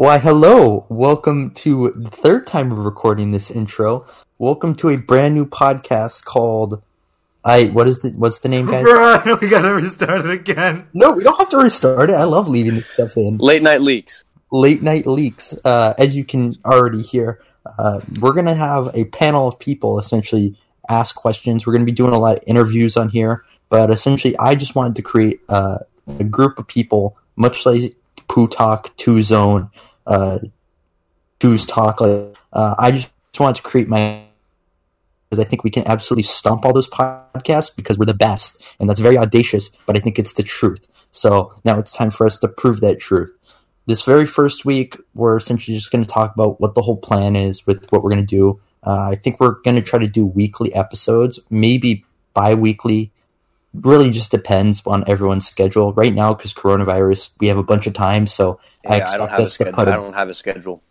Why, hello. Welcome to the third time of recording this intro. Welcome to a brand new podcast called I what is the what's the name guys? we gotta restart it again. No, we don't have to restart it. I love leaving this stuff in. Late night leaks. Late night leaks. Uh, as you can already hear, uh, we're gonna have a panel of people essentially ask questions. We're gonna be doing a lot of interviews on here, but essentially, I just wanted to create uh, a group of people, much like Poo Talk, Two Zone, uh, Two's Talk. Like, uh, I just wanted to create my because I think we can absolutely stomp all those podcasts because we're the best, and that's very audacious. But I think it's the truth. So now it's time for us to prove that truth. This very first week, we're essentially just going to talk about what the whole plan is with what we're going to do. Uh, I think we're going to try to do weekly episodes, maybe bi-weekly. Really, just depends on everyone's schedule. Right now, because coronavirus, we have a bunch of time, so I Yeah, I, expect don't have a us to schedule. cut I a don't have a schedule.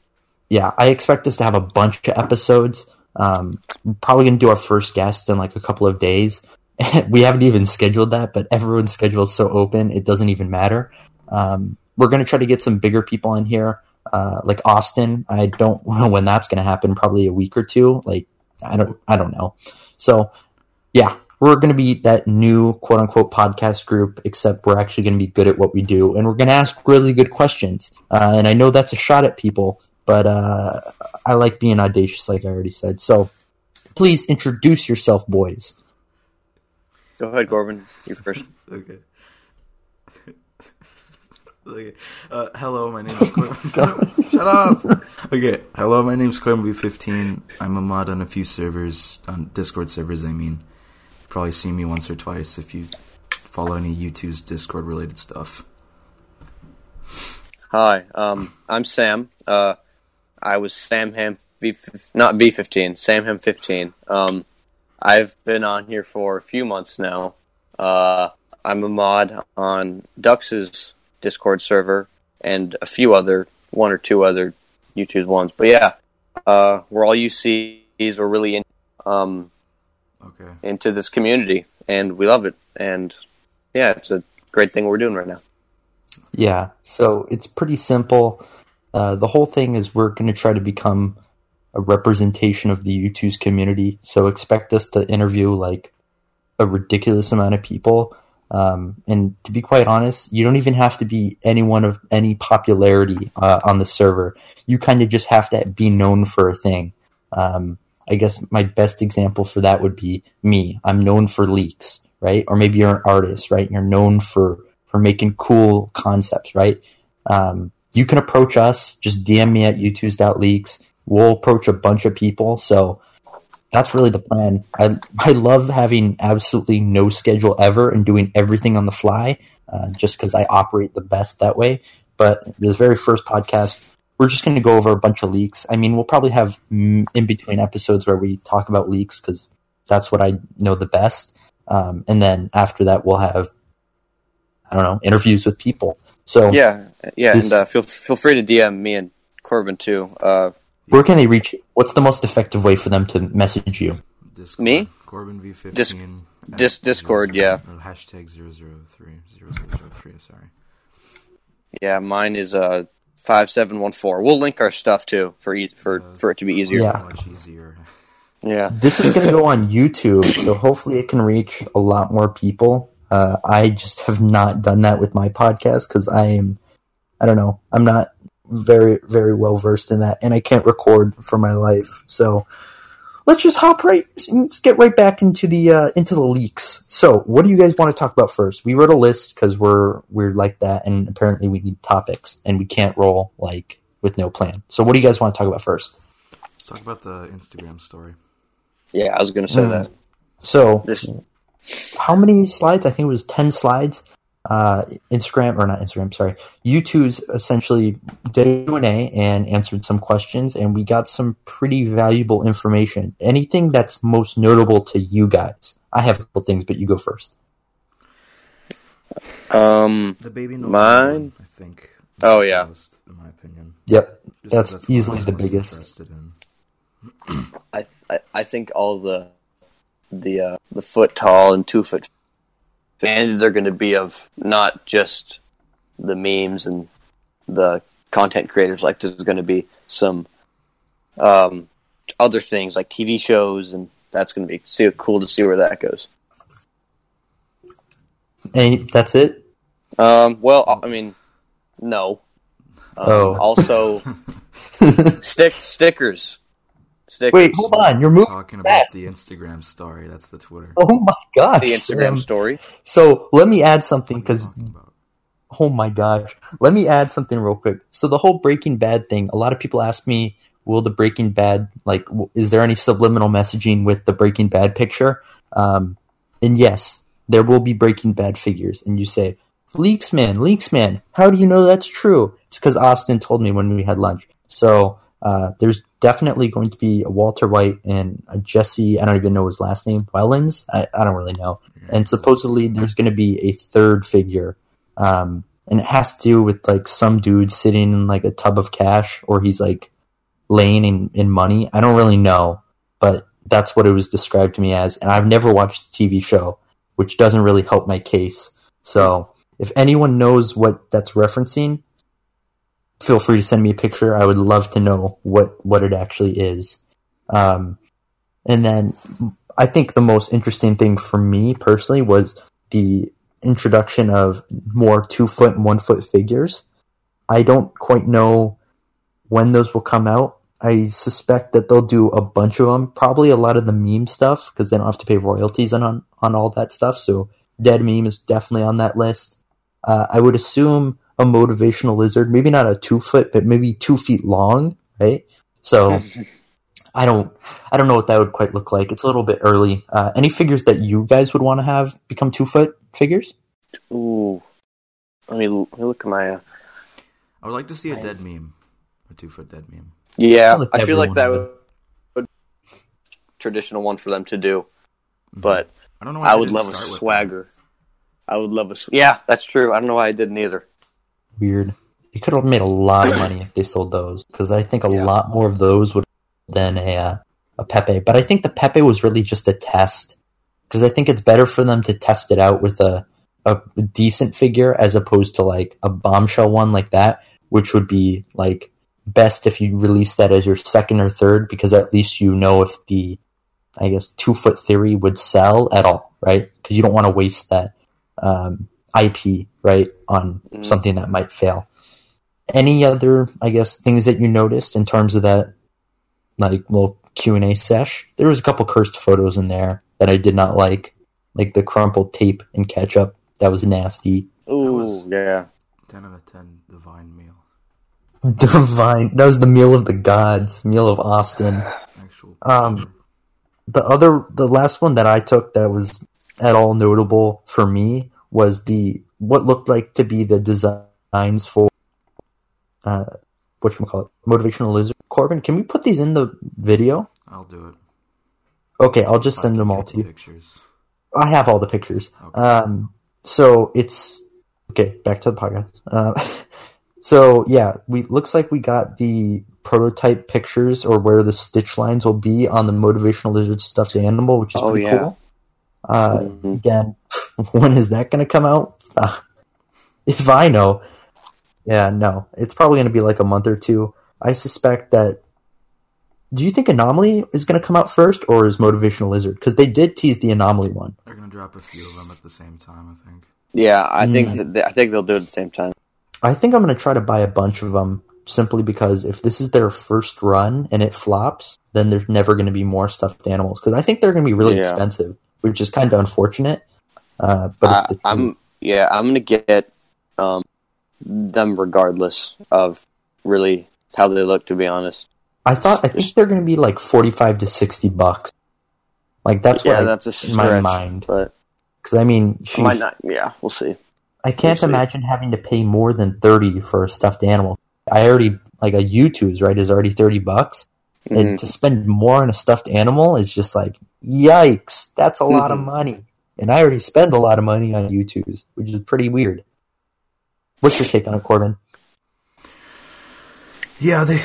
yeah, I expect us to have a bunch of episodes. Um, probably going to do our first guest in like a couple of days. we haven't even scheduled that, but everyone's schedule is so open, it doesn't even matter. Um, we're going to try to get some bigger people in here, uh, like Austin. I don't know when that's going to happen. Probably a week or two. Like I don't, I don't know. So yeah, we're going to be that new quote unquote podcast group, except we're actually going to be good at what we do, and we're going to ask really good questions. Uh, and I know that's a shot at people, but uh, I like being audacious, like I already said. So please introduce yourself, boys. Go ahead, Corbin. You first. Okay. okay. Uh, hello, my name is Corbin. Shut up. Okay. Hello, my name is Corbin B15. I'm a mod on a few servers, on Discord servers. I mean, you probably see me once or twice if you follow any Youtooz Discord related stuff. Hi, um, I'm Sam. Uh, I was Sam Ham V, not V15, Sam Ham 15. Um, I've been on here for a few months now. Uh, I'm a mod on Dux's Discord server and a few other, one or two other YouTube's ones. But yeah, uh, we're all UCs. We're really in, um, Okay. into this community, and we love it. And yeah, it's a great thing we're doing right now. Yeah, so it's pretty simple. Uh, the whole thing is we're going to try to become a representation of the Youtooz community. So expect us to interview like a ridiculous amount of people. Um, and to be quite honest, you don't even have to be anyone of any popularity uh, on the server. You kind of just have to be known for a thing. Um, I guess my best example for that would be me. I'm known for leaks, right? Or maybe you're an artist, right? You're known for for making cool concepts, right? Um, you can approach us. Just DM me at u2s.leaks. We'll approach a bunch of people. So that's really the plan. I I love having absolutely no schedule ever and doing everything on the fly, uh, just because I operate the best that way. But this very first podcast, we're just going to go over a bunch of leaks. I mean, we'll probably have in between episodes where we talk about leaks because that's what I know the best. Um, and then after that, we'll have I don't know interviews with people. So Yeah, yeah, This- and uh, feel feel free to DM me and Corbin too. Uh, where can they reach you? What's the most effective way for them to message you? Discord. Me? Corbin V15. Dis- dis- Discord, yeah. Hashtag 003. 0003, sorry. yeah, mine is uh five seven one four. We'll link our stuff too for e- for for it to be easier. Yeah. Much easier. Yeah, This is going to go on YouTube, so hopefully it can reach a lot more people. Uh, I just have not done that with my podcast because I am, I don't know, I'm not very, very well versed in that, and I can't record for my life. So let's just hop right, let's get right back into the uh, into the leaks. So, what do you guys want to talk about first? We wrote a list because we're we're like that, and apparently we need topics, and we can't roll like with no plan. So, what do you guys want to talk about first? Let's talk about the Instagram story. yeah. I was gonna say Mm. that. So, This how many slides? I think it was 10 slides. Uh, Instagram, or not Instagram, sorry. Youtooz essentially did a Q&A and answered some questions, and we got some pretty valuable information. Anything that's most notable to you guys? I have a couple things, but you go first. um. The baby no Mine? one, I think. Oh, yeah. Most, in my opinion. Yep. Just That's 'cause what easily the biggest. interested in. I, I I think all the the uh, the foot tall and two foot and they're going to be of not just the memes and the content creators. Like there's going to be some um, other things like TV shows, and that's going to be see, cool to see where that goes. And that's it. Um, well, I mean, no. Um, Oh. Also, stick stickers. Stickers. Wait, hold on. You're moving. Talking about fast. the Instagram story. That's the Twitter. Oh my gosh. The Instagram Sam. story. So let me add something What are you because? Oh my gosh. Let me add something real quick. So the whole Breaking Bad thing, a lot of people ask me, will the Breaking Bad, like, w- is there any subliminal messaging with the Breaking Bad picture? Um, and yes, there will be Breaking Bad figures. And you say, Leaks man, Leaks man, how do you know that's true? It's because Austin told me when we had lunch. So uh, there's definitely going to be a Walter White and a Jesse, I don't even know his last name, Wellens? I, I don't really know. And supposedly there's going to be a third figure um, and it has to do with like some dude sitting in like a tub of cash or he's like laying in, in money. I don't really know, but that's what it was described to me as. And I've never watched the TV show, which doesn't really help my case. So if anyone knows what that's referencing, feel free to send me a picture. I would love to know what, what it actually is. Um, and then I think the most interesting thing for me personally was the introduction of more two foot and one foot figures. I don't quite know when those will come out. I suspect that they'll do a bunch of them, probably a lot of the meme stuff because they don't have to pay royalties on on, all that stuff. So dead meme is definitely on that list. Uh, I would assume a motivational lizard, maybe not a two foot, but maybe two feet long, right? So I don't, I don't know what that would quite look like. It's a little bit early. Uh, any figures that you guys would want to have become two foot figures? Ooh. Let me, let me look at my. Uh, I would like to see a dead meme, a two foot dead meme. yeah, feel I feel like that everyone would, would traditional one for them to do, but I don't know. Why I would love a start with swagger. I would love a. sw- Yeah, that's true. I don't know why I didn't either. Weird. You could have made a lot of money if they sold those because I think a Yeah. lot more of those would than a uh, a Pepe. But I think the Pepe was really just a test because I think it's better for them to test it out with a a decent figure as opposed to like a bombshell one like that, which would be like best if you release that as your second or third because at least you know if the I guess two foot theory would sell at all, right? Because you don't want to waste that um, IP right on Mhm. something that might fail. Any other, I guess, things that you noticed in terms of that, like little Q and A sesh? There was a couple cursed photos in there that I did not like, like the crumpled tape and ketchup. That was nasty. Ooh, was- yeah. ten out of ten divine meal. Divine. That was the meal of the gods, meal of Austin. Actual. Um, the other, the last one that I took that was at all notable for me was the what looked like to be the designs for uh, what call it, motivational lizard. Corbin, can we put these in the video? I'll do it. Okay, I'll just send them all to you. Pictures. I have all the pictures. Okay. Um, so it's okay. Back to the podcast. Uh, so yeah, we looks like we got the prototype pictures or where the stitch lines will be on the motivational lizard stuffed animal, which is Oh, pretty yeah. cool. Uh, Mhm. Again, when is that going to come out? Ah, if I know, yeah, no, it's probably going to be like a month or two. I suspect that. Do you think Anomaly is going to come out first, or is Motivational Lizard? Because they did tease the Anomaly one. They're gonna drop a few of them at the same time. I think. Yeah, I think Mm. that they, I think they'll do it at the same time. I think I'm going to try to buy a bunch of them simply because if this is their first run and it flops, then there's never going to be more stuffed animals because I think they're going to be really Yeah. expensive, which is kind of unfortunate. Uh, but it's the I'm yeah, I'm gonna get um, them regardless of really how they look. To be honest, I thought I think they're going to be like 45 to 60 bucks. Like that's yeah, what I, that's a in my mind. but because I mean, she, might not. Yeah, we'll see. I can't We'll see. imagine having to pay more than 30 for a stuffed animal. I already like a Youtooz right is already 30 bucks. Mhm. and to spend more on a stuffed animal is just like yikes that's a lot of Mhm. money and i already spend a lot of money on youtubes which is pretty weird what's your take on it corbin Yeah, they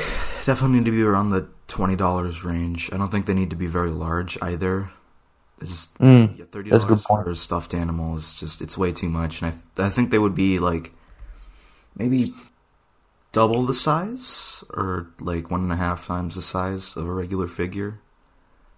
definitely need to be around the twenty dollars range. I don't think they need to be very large either. They just Mm, yeah, thirty that's a good dollars for a stuffed animal is just it's way too much, and I I think they would be like maybe double the size or like one and a half times the size of a regular figure.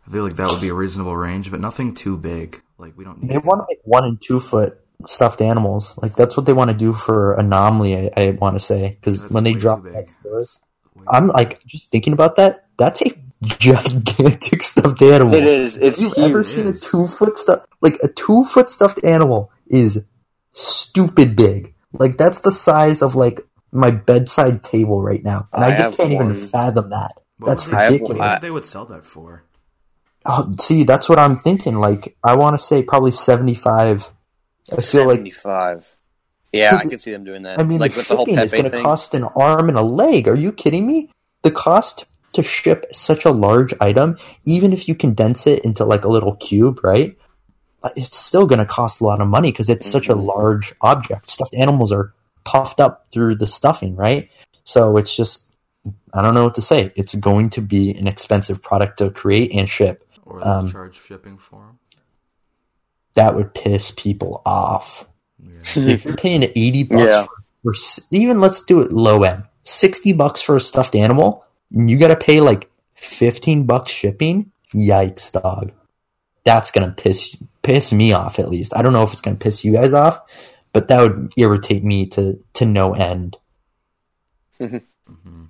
I feel like that would be a reasonable range, but nothing too big. Like we don't need. They want to make one and two foot stuffed animals. Like that's what they want to do for Anomaly. I, I want to say because when they drop that big. story, That's way- I'm like just thinking about that. That's a gigantic stuffed animal. It is. It's Have you ever huge. seen a two foot stuff? Like a two foot stuffed animal is stupid big. Like that's the size of like my bedside table right now, and I, I just can't even fathom that. What That's would they- I have ridiculous. What do you one. think they would sell that for? Oh, see, that's what I'm thinking. Like, I want to say probably 75. I feel like, 75. Yeah, I can see them doing that. I mean, like the with the whole shipping is Pepe going to cost an arm and a leg. Are you kidding me? The cost to ship such a large item, even if you condense it into like a little cube, right? It's still going to cost a lot of money because it's such a Mhm. large object. Stuffed animals are puffed up through the stuffing, right? So it's just, I don't know what to say. It's going to be an expensive product to create and ship. Or they'll Um, charge shipping for them? That would piss people off. Yeah. if you're paying 80 bucks Yeah. for, for even let's do it low end 60 bucks for a stuffed animal and you got to pay like 15 bucks shipping yikes dog that's gonna piss piss me off at least i don't know if it's gonna piss you guys off but that would irritate me to to no end hmm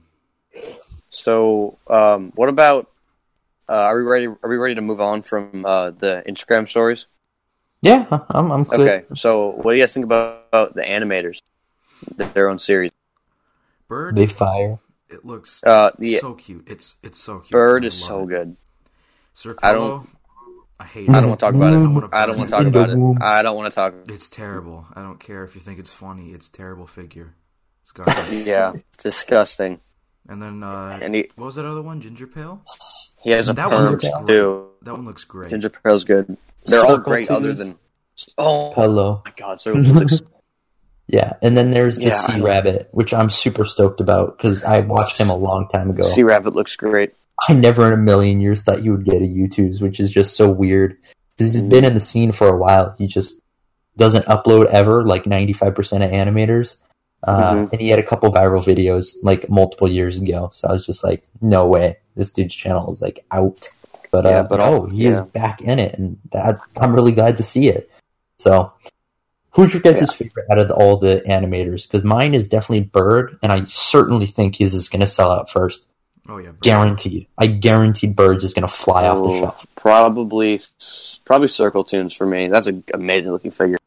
So, um, what about? Uh, are we ready? Are we ready to move on from uh, the Instagram stories? yeah i'm, I'm good Okay. So, what do you guys think about, about the animators, their own series? Bird, they fire it looks Uh, the so cute. It's it's so cute. bird is so it. good. Sir I I don't- don't. I hate. I don't want to talk about it. I don't want to talk about the it. I don't want to talk. It's terrible. I don't care if you think it's funny. It's a terrible figure. It's garbage. Yeah, disgusting. and then uh, And he what was that other one? Ginger Pale. he has a That one perm looks great. too. That one looks great. Ginger Pale's good. They're all Circle great, other tubes. than oh hello my god, so looks yeah and then there's the Yeah, sea rabbit which i'm super stoked about because i watched him a long time ago Sea Rabbit looks great. I never in a million years thought you would get a YouTube's, which is just so weird. 'Cause he's been in the scene for a while. He just doesn't upload ever, like 95% of animators. Uh, Mhm. And he had a couple viral videos like multiple years ago. So I was just like, no way. This dude's channel is like out. But, uh, but oh, he yeah. is back in it. And that, I'm really glad to see it. So who's your guys' favorite out of all the animators? Because mine is definitely Bird. And I certainly think his is going to sell out first. Oh yeah, Bird. Guaranteed. I guaranteed Birds is going to fly off the Oh, shelf. Probably, probably CircleToons for me. That's an amazing looking figure.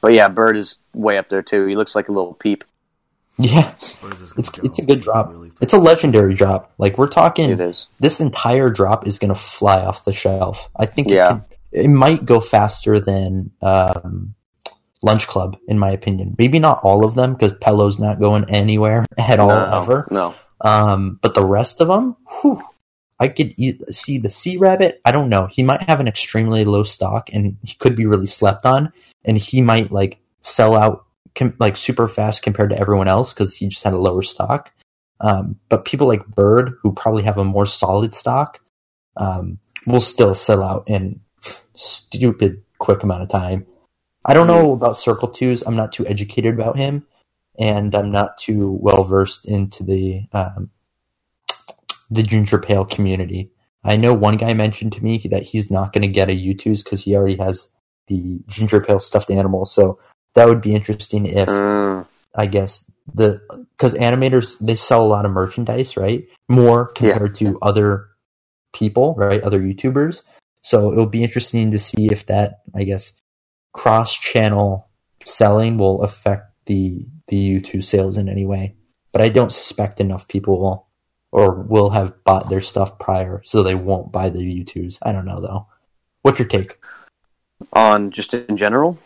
But yeah, Bird is way up there too. He looks like a little peep. Yeah, Where is this gonna it's go? it's a good drop. Really It's a legendary drop. Like we're talking, It is. this entire drop is going to fly off the shelf. I think Yeah. it, could, it might go faster than um, Lunch Club, in my opinion. Maybe not all of them because Pelo's not going anywhere at all no, ever. No. Um, but the rest of them, whew, I could e- see the Sea Rabbit. I don't know. He might have an extremely low stock, and he could be really slept on, and he might like sell out com- like super fast compared to everyone else because he just had a lower stock. Um, but people like Bird, who probably have a more solid stock, um, will still sell out in stupid quick amount of time. I don't know about CircleToons. I'm not too educated about him and I'm not too well versed into the um, the ginger pale community. I know one guy mentioned to me that he's not going to get a Youtooz because he already has the ginger pale stuffed animal. So that would be interesting if Mm, I guess the because animators they sell a lot of merchandise, right? More compared to other people, right? Other YouTubers. So it'll be interesting to see if that, I guess, cross channel selling will affect the the U2 sales in any way. But I don't suspect enough people will or will have bought their stuff prior, so they won't buy the Youtooz. I don't know though. What's your take? on just in general,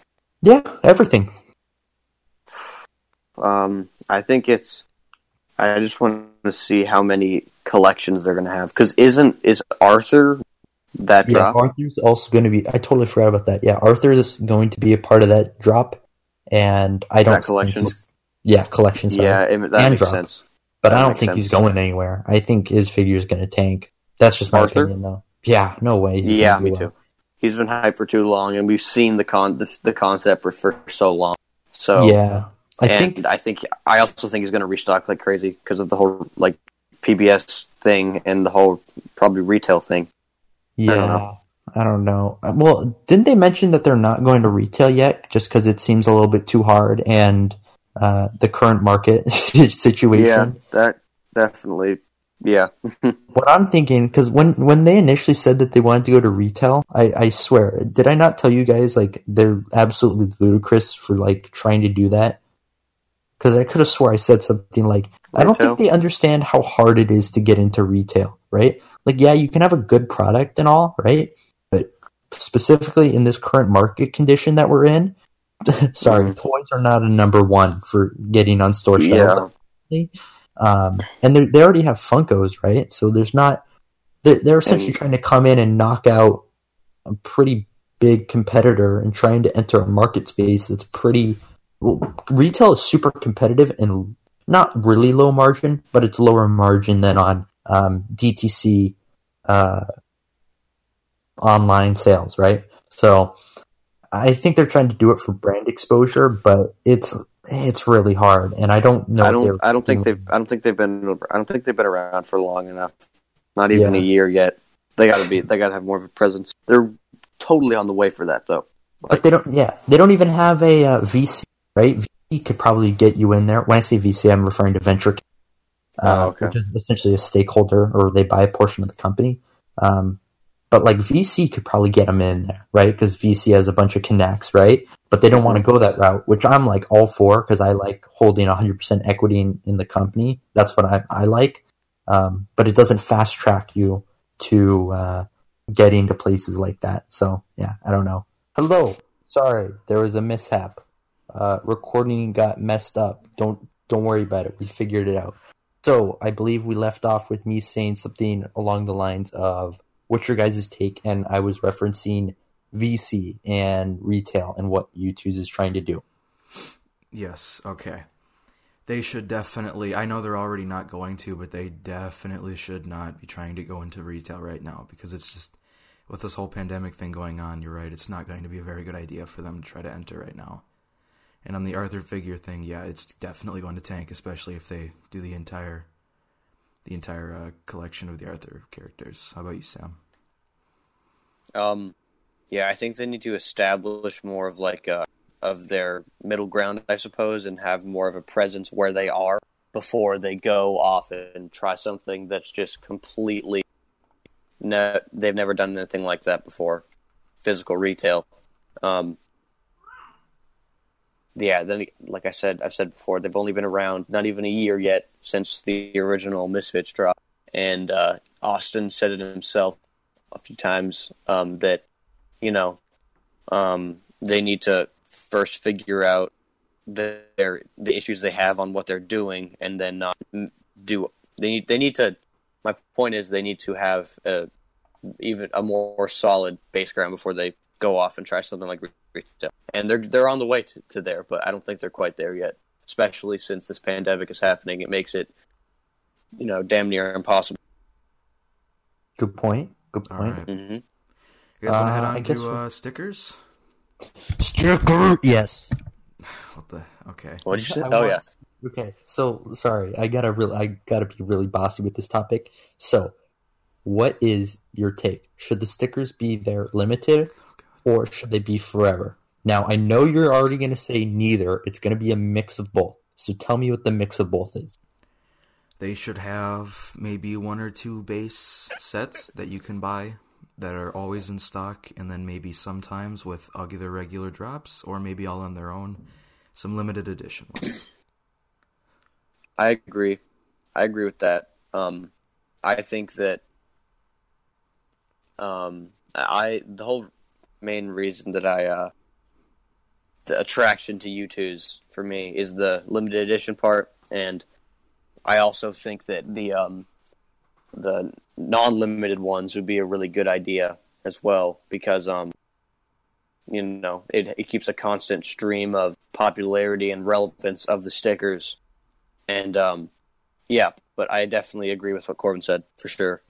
Yeah, everything. um, I think it's. I just want to see how many collections they're going to have because isn't is Arthur that Yeah, drop? Arthur's also going to be. I totally forgot about that. Yeah, Arthur is going to be a part of that drop, and I don't That collection? Think he's, yeah, collections. Yeah, it, that And makes drop. sense. but that I don't think he's going anywhere. I think his figure is going to tank. That's just my Arthur? opinion, though. Yeah, no way. he's Yeah, me well. too. He's been hyped for too long, and we've seen the con the, the concept for, for so long. So Yeah, I and think I think I also think he's going to restock like crazy because of the whole like PBS thing and the whole probably retail thing. yeah. I don't know. Well, didn't they mention that they're not going to retail yet, just because it seems a little bit too hard and uh, the current market situation? Yeah, that definitely. Yeah, What I'm thinking, because when when they initially said that they wanted to go to retail, I, I swear, did I not tell you guys like they're absolutely ludicrous for like trying to do that? Because I could have swore I said something like, I don't think they understand how hard it is to get into retail, right? Like, yeah, you can have a good product and all, right? Specifically in this current market condition that we're in, sorry, Mhm. toys are not a number one for getting on store shelves yeah, um, and they they already have Funkos, right? So there's not they're, they're essentially And- trying to come in and knock out a pretty big competitor and trying to enter a market space that's pretty. Well, retail is super competitive and not really low margin, but it's lower margin than on um, DTC uh, online sales, right? So I think they're trying to do it for brand exposure, but it's it's really hard, and I don't know. I don't. I don't think they've. I don't think they've been. I don't think they've been around for long enough. Not even Yeah. a year yet. They got to be. They got to have more of a presence. They're totally on the way for that, though. But they don't. Yeah, they don't even have a uh, VC, right? VC could probably get you in there. When I say VC, I'm referring to venture, uh, Oh, okay. which is essentially a stakeholder, or they buy a portion of the company. Um, but like VC could probably get them in there, right? Because VC has a bunch of connects, right? But they don't want to go that route, which I'm like all for because I like holding 100% equity in, in the company. That's what I, I like. Um, but it doesn't fast track you to uh, getting to places like that. So yeah, I don't know. Hello. Sorry, there was a mishap. Uh, recording got messed up. Don't don't worry about it. We figured it out. So I believe we left off with me saying something along the lines of what's your guys' take, and I was referencing VC and retail and what Youtooz is trying to do. Yes, okay. They should definitely. I know they're already not going to, but they definitely should not be trying to go into retail right now because it's just with this whole pandemic thing going on. You're right; it's not going to be a very good idea for them to try to enter right now. And on the Arthur figure thing, yeah, it's definitely going to tank, especially if they do the entire the entire uh, collection of the Arthur characters. How about you, Sam? Um, yeah, I think they need to establish more of like a of their middle ground, I suppose, and have more of a presence where they are before they go off and try something that's just completely. No, they've never done anything like that before. Physical retail. Um, yeah, then like I said, I've said before, they've only been around not even a year yet since the original Misfits drop, and uh, Austin said it himself a few times um, that you know um, they need to first figure out the, their the issues they have on what they're doing, and then not do they need they need to. My point is they need to have a, even a more solid base ground before they go off and try something like retail. And they're they're on the way to, to there, but I don't think they're quite there yet. Especially since this pandemic is happening, it makes it you know damn near impossible. Good point. Good All point. right, hmm you guys want to head Uh, I on to we- uh, stickers? Sticker. Yes. What the? Okay. What did you say? I Oh want- yeah. Okay, so sorry, I gotta really, I gotta be really bossy with this topic. So, what is your take? Should the stickers be there limited, or should they be forever? Now, I know you're already gonna say neither. It's gonna be a mix of both. So, tell me what the mix of both is. They should have maybe one or two base sets that you can buy that are always in stock, and then maybe sometimes with either regular drops or maybe all on their own, some limited edition ones. I agree. I agree with that. Um, I think that um, I the whole main reason that I uh, the attraction to Youtooz for me is the limited edition part, and I also think that the um, the non-limited ones would be a really good idea as well because um, you know it it keeps a constant stream of popularity and relevance of the stickers and um, yeah, but I definitely agree with what Corbin said for sure.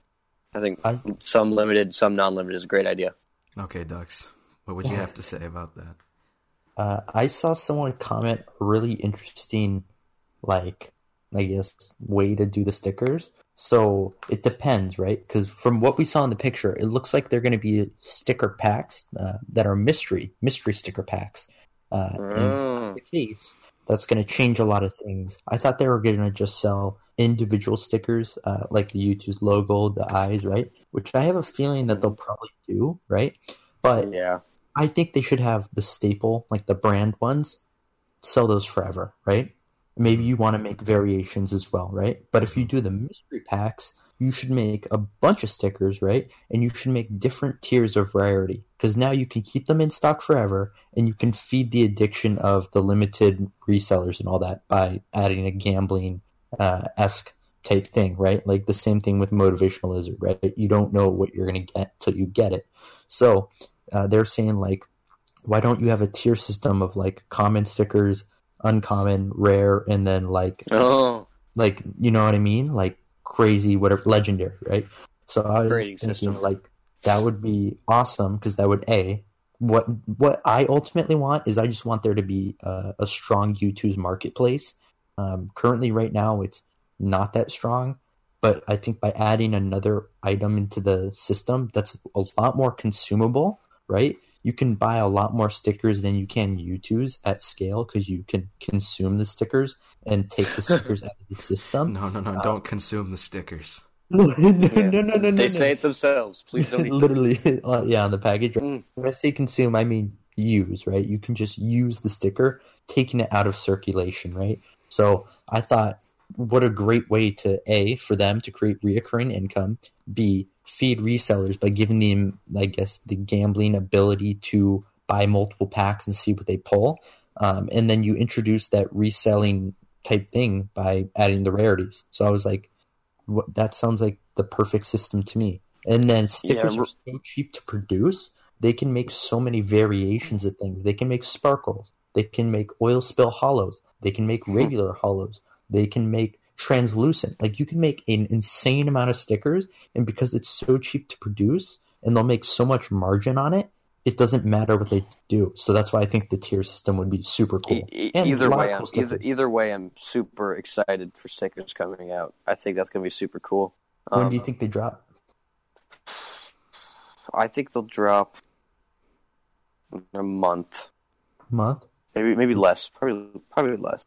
I think I- some limited, some non-limited is a great idea. Okay, Ducks. What would you have to say about that? Uh, I saw someone comment a really interesting, like, I guess, way to do the stickers. So it depends, right? Because from what we saw in the picture, it looks like they're going to be sticker packs uh, that are mystery, mystery sticker packs. Uh, and if Mm. that's the case, that's going to change a lot of things. I thought they were going to just sell individual stickers, uh, like the Youtooz logo, the eyes, right? Which I have a feeling that they'll probably do, right? But Yeah. I think they should have the staple, like the brand ones, sell those forever, right? Maybe you want to make variations as well, right? But if you do the mystery packs, you should make a bunch of stickers, right? And you should make different tiers of rarity because now you can keep them in stock forever and you can feed the addiction of the limited resellers and all that by adding a gambling uh, esque type thing, right? Like the same thing with motivational lizard, right? You don't know what you're going to get till you get it. So uh, they're saying like, why don't you have a tier system of like common stickers, uncommon, rare, and then like Oh, like you know what I mean, like crazy, whatever, legendary, right? So I was Grading thinking system. like that would be awesome because that would a what what I ultimately want is I just want there to be uh, a strong Youtooz marketplace. Um, currently, right now, it's not that strong, but I think by adding another item into the system that's a lot more consumable, right? You can buy a lot more stickers than you can Youtooz at scale because you can consume the stickers and take the stickers out of the system. No, no, no! Uh, don't consume the stickers. No, no, no, yeah. no, no, no, They no. say it themselves. Please don't literally, uh, yeah, on the package. Mm. When I say consume, I mean use, right? You can just use the sticker, taking it out of circulation, right? So I thought, what a great way to a for them to create reoccurring income. B feed resellers by giving them, I guess, the gambling ability to buy multiple packs and see what they pull. Um, and then you introduce that reselling type thing by adding the rarities. So I was like, what, that sounds like the perfect system to me. And then stickers Yeah, are so cheap to produce. They can make so many variations of things. They can make sparkles. They can make oil spill hollows. They can make regular hollows. They can make translucent. Like you can make an insane amount of stickers, and because it's so cheap to produce, and they'll make so much margin on it, it doesn't matter what they do. So that's why I think the tier system would be super cool. E- And either way, cool either, either way, I'm super excited for stickers coming out. I think that's gonna be super cool. when Um, do you think they drop? I think they'll drop in a month, Month? maybe maybe less, probably probably less.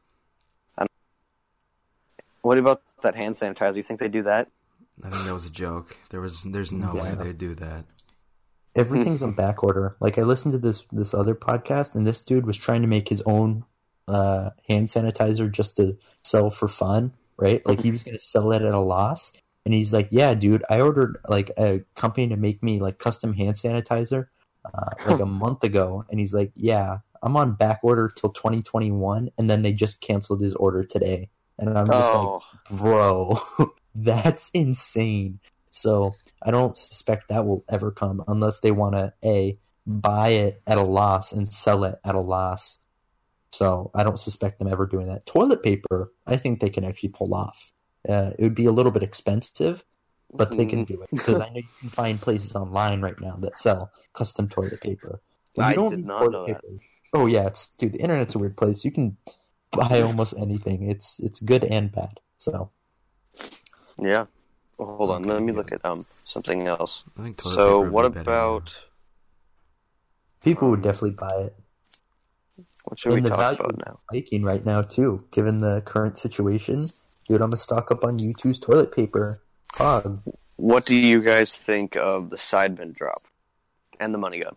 I don't- What about that hand sanitizer? You think they do that? I think that was a joke. There was, there's no way they'd do that. Everything's on back order. Like I listened to this this other podcast, and this dude was trying to make his own uh, hand sanitizer just to sell for fun, right? Like he was going to sell it at a loss, and he's like, "Yeah, dude, I ordered like a company to make me like custom hand sanitizer uh, like a month ago," and he's like, "Yeah, I'm on back order till 2021," and then they just canceled his order today, and I'm just like, Oh, bro, that's insane. So I don't suspect that will ever come unless they want to a buy it at a loss and sell it at a loss. So I don't suspect them ever doing that. Toilet paper, I think they can actually pull off. Uh, it would be a little bit expensive, but they can do it because I know you can find places online right now that sell custom toilet paper. You I don't did need not toilet know that. paper. Oh yeah, it's dude. The internet's a weird place. You can buy almost anything. It's it's good and bad. So yeah. Well, hold on, Okay, let me yeah. look at um something else. I think So, what be about people would Um, definitely buy it. what should And we the talk value about now? Hiking right now too, given the current situation. Dude, I'm gonna stock up on Youtooz toilet paper. Pog. What do you guys think of the Sidemen drop and the money gun?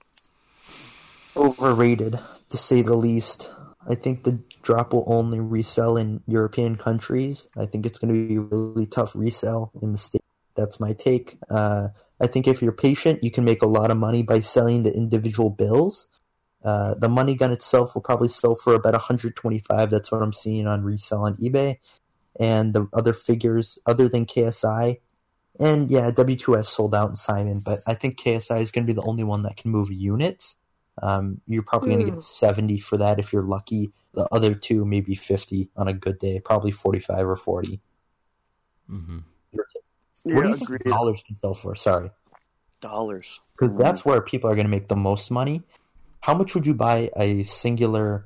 Overrated, to say the least. I think the drop will only resell in European countries. I think it's going to be really tough resell in the States. That's my take. Uh, I think if you're patient, you can make a lot of money by selling the individual bills. Uh, the money gun itself will probably sell for about 125. That's what I'm seeing on resell on eBay. And the other figures, other than KSI, and yeah, W2S sold out in Simon, but I think KSI is going to be the only one that can move units. Um, you're probably going to get 70 for that if you're lucky. The other two, maybe 50 on a good day, probably 45 or 40. Mm-hmm. what do you think dollars can sell for? Sorry. Dollars. Because Mm. that's where people are going to make the most money. How much would you buy a singular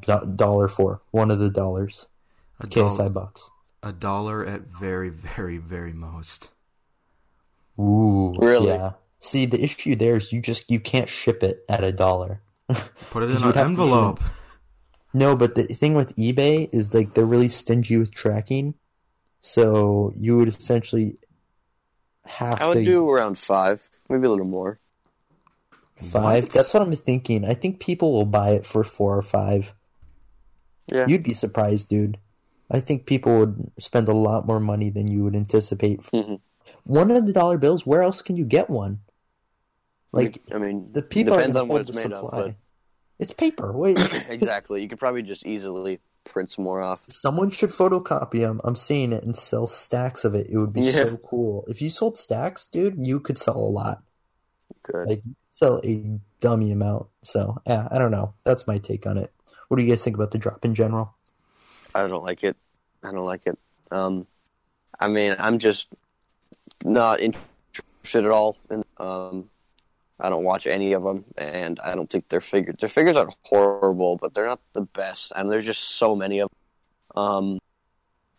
do- dollar for? One of the dollars, A, KSI doll- bucks. a dollar at very, very, very most. Ooh, Really? Yeah. See, the issue there is you just you can't ship it at a dollar. Put it 'Cause in an envelope. No, but the thing with eBay is like they're really stingy with tracking, so you would essentially have I would to do around five, maybe a little more. five. What? That's what I'm thinking. I think people will buy it for four or five. Yeah. You'd be surprised, dude. I think people would spend a lot more money than you would anticipate. Mhm. One of the dollar bills. Where else can you get one? Like I mean, the people depends on what it's made of, supply. but It's paper. Wait, exactly. You could probably just easily print some more off. someone should photocopy them. I'm seeing it and sell stacks of it. It would be Yeah. so cool. If you sold stacks, dude, you could sell a lot. Good. Like sell a dummy amount. So yeah, I don't know. That's my take on it. What do you guys think about the drop in general? I don't like it. I don't like it. Um, I mean, I'm just not interested at all. In, um, I don't watch any of them, and I don't think their figures. Their figures are horrible, but they're not the best, and there's just so many of them. Um,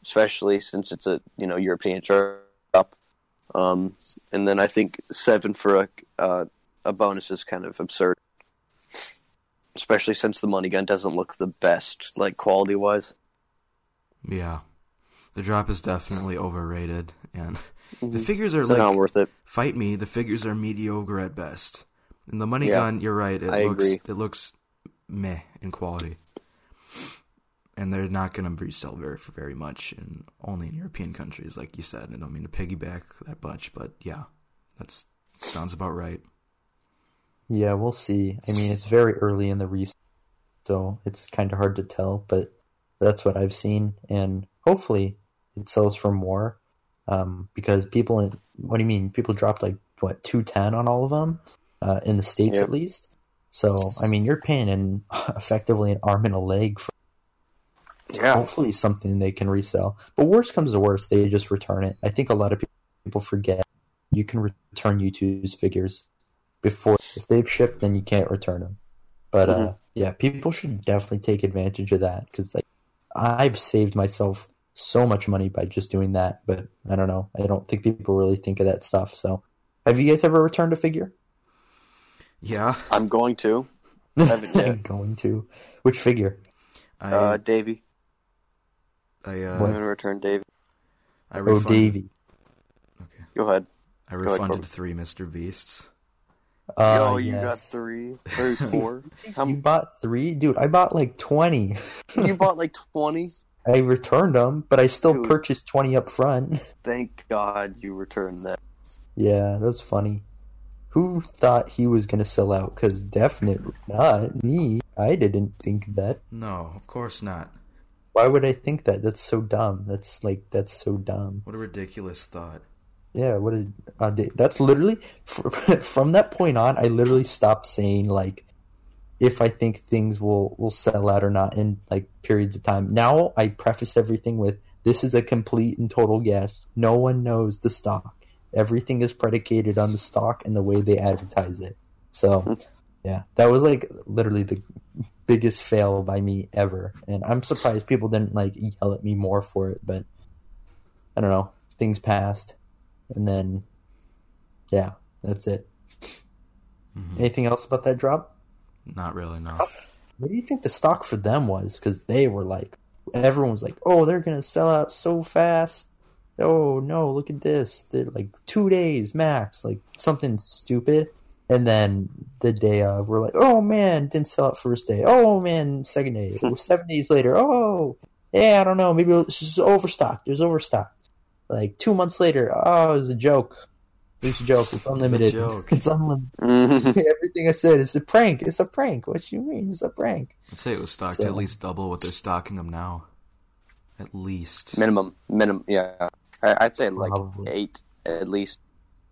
especially since it's a you know European drop. Um, and then I think seven for a uh, a bonus is kind of absurd, especially since the money gun doesn't look the best, like quality wise. Yeah. The drop is definitely overrated, and the mm-hmm. figures are It's not like worth it. fight me. The figures are mediocre at best. And the money Yeah. gun, you're right. It I looks agree. it looks meh in quality, and they're not going to resell very for very much, and only in European countries, like you said. I don't mean to piggyback that much, but yeah, that sounds about right. Yeah, we'll see. I mean, it's very early in the resale, so it's kind of hard to tell. But that's what I've seen, and hopefully it sells for more. Um, because people, in, what do you mean? People dropped like what two ten on all of them uh, in the states Yep. at least. So I mean, you're paying in effectively an arm and a leg for Yeah. hopefully something they can resell. But worst comes to worst, they just return it. I think a lot of people forget you can return Youtooz figures before if they've shipped, then you can't return them. But uh, yeah, people should definitely take advantage of that because like I've saved myself so much money by just doing that. But I don't know. I don't think people really think of that stuff. So, have you guys ever returned a figure? Yeah, I'm going to. Haven't yet. going to which figure? I Uh, Davey. I I'm uh, going to return Davey. I Oh, refunded. Davey. Okay, Go ahead. I refunded Corbin. three Mr. Beasts. Uh, Yo, you yes. got three or four. How You m- bought three, dude. I bought like twenty. you bought like 20? I returned them, but I still Dude. purchased 20 up front. Thank God you returned that. yeah, that's funny. Who thought he was going to sell out? Because definitely not me. I didn't think that. No, of course not. Why would I think that? That's so dumb. That's like, that's so dumb. What a ridiculous thought. Yeah, what is, uh, that's literally, from that point on, I literally stopped saying like, if I think things will, will sell out or not in like periods of time. Now I preface everything with, this is a complete and total guess. No one knows the stock. Everything is predicated on the stock and the way they advertise it. So, yeah, that was like literally the biggest fail by me ever. And I'm surprised people didn't like yell at me more for it, but I don't know. Things passed. And then, yeah, that's it. Mm-hmm. Anything else about that drop? Not really, no. What do you think the stock for them was? Because they were like, everyone was like, oh, they're going to sell out so fast. Oh, no, look at this. They're like two days max, like something stupid. And then the day of, we're like, oh man, didn't sell out first day. Oh man, second day. Oh, Seven days later, oh, yeah, I don't know. Maybe it's just overstocked. It was overstocked. Like two months later, oh, it was a joke. It was a joke. It's unlimited. joke. It's unlimited. Mhm. Everything I said is a prank. It's a prank. What you mean? It's a prank. I'd say it was stocked So- at least double what they're stocking them now. At least. minimum. Minimum. Yeah. I, I'd say like Probably. eight at least.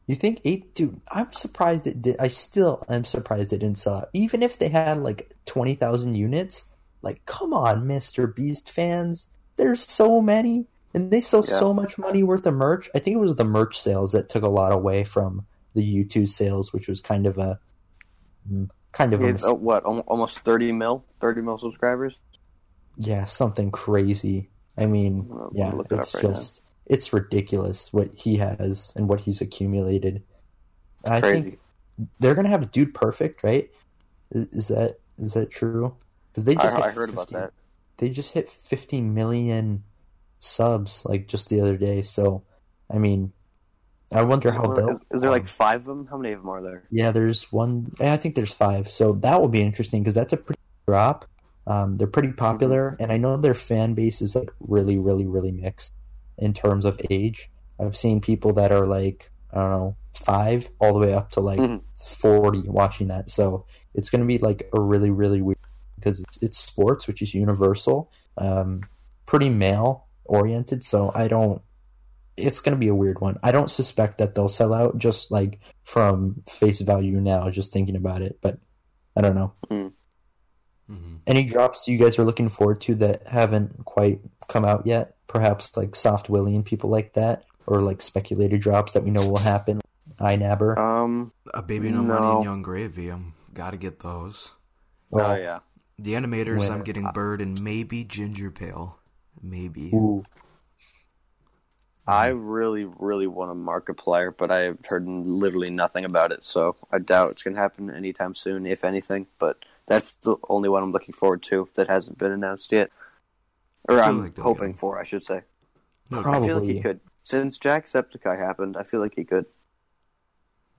You think eight, dude? I'm surprised it did. I still am surprised it didn't sell out. Even if they had like twenty thousand units, like come on, Mister Beast fans. There's so many, and they sell Yeah. so much money worth of merch. I think it was the merch sales that took a lot away from the U2 sales, which was kind of a mm, kind of a oh, what? Almost thirty mil, thirty mil subscribers. yeah, something crazy. I mean, I'm yeah, look it it's right just it's ridiculous what he has and what he's accumulated. I Crazy. think they're gonna have a Dude Perfect, right? Is, is that is that true? Because they just hit I heard about that. They just hit 50 million subs like just the other day. So, I mean, I wonder how they'll. Is, is there like five of them? How many of them are there? Yeah, there's one. I think there's five. So that will be interesting because that's a pretty drop. Um, they're pretty popular, and I know their fan base is like really, really, really mixed in terms of age. I've seen people that are like I don't know five all the way up to like Mhm. forty watching that. So it's going to be like a really, really weird because it's, it's sports, which is universal, um, pretty male oriented. So I don't. It's going to be a weird one. I don't suspect that they'll sell out just like from face value now, just thinking about it. But I don't know. hmm Any drops you guys are looking forward to that haven't quite come out yet? Perhaps like Soft Willie and people like that, or like speculated drops that we know will happen. iNabber. Um. A baby no, No. money and young gravy. I'm gotta get those. Well, oh yeah. The animators, Winner. I'm getting Bird and maybe Ginger Pale. Maybe. Ooh, I really, really want a Markiplier, but I've heard literally nothing about it, so I doubt it's gonna happen anytime soon, if anything. But that's the only one I'm looking forward to that hasn't been announced yet, or I feel I'm like hoping get 'em. for, I should say. No, I feel like Probably. he could. Since Jacksepticeye happened, I feel like he could.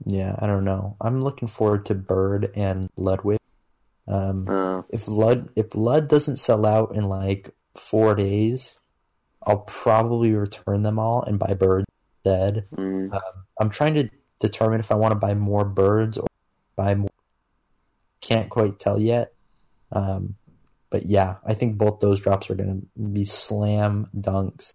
yeah, I don't know. I'm looking forward to Bird and Ludwig. Um, Uh, if Lud if Lud doesn't sell out in like four days, I'll probably return them all and buy birds instead. mm, Um, I'm trying to determine if I want to buy more birds or buy more. Can't quite tell yet. Um, but yeah, I think both those drops are going to be slam dunks.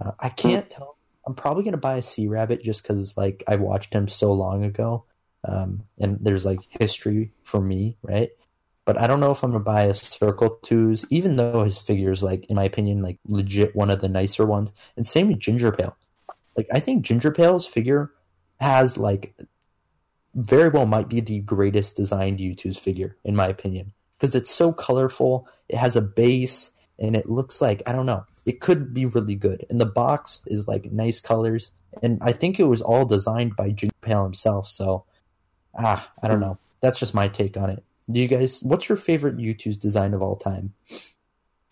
Uh, I can't tell. I'm probably going to buy a Sea Rabbit just because like I watched him so long ago, um, and there's like history for me, right? But I don't know if I'm to buy a CircleToons, even though his figure is like, in my opinion, like legit one of the nicer ones. And same with Ginger Pale. Like I think Ginger Pale's figure has like very well might be the greatest designed Youtooz figure in my opinion because it's so colorful. It has a base and it looks like I don't know. It could be really good. And the box is like nice colors and I think it was all designed by Ginger Pale himself. So ah, I don't know. That's just my take on it. Do you guys? What's your favorite Youtooz design of all time?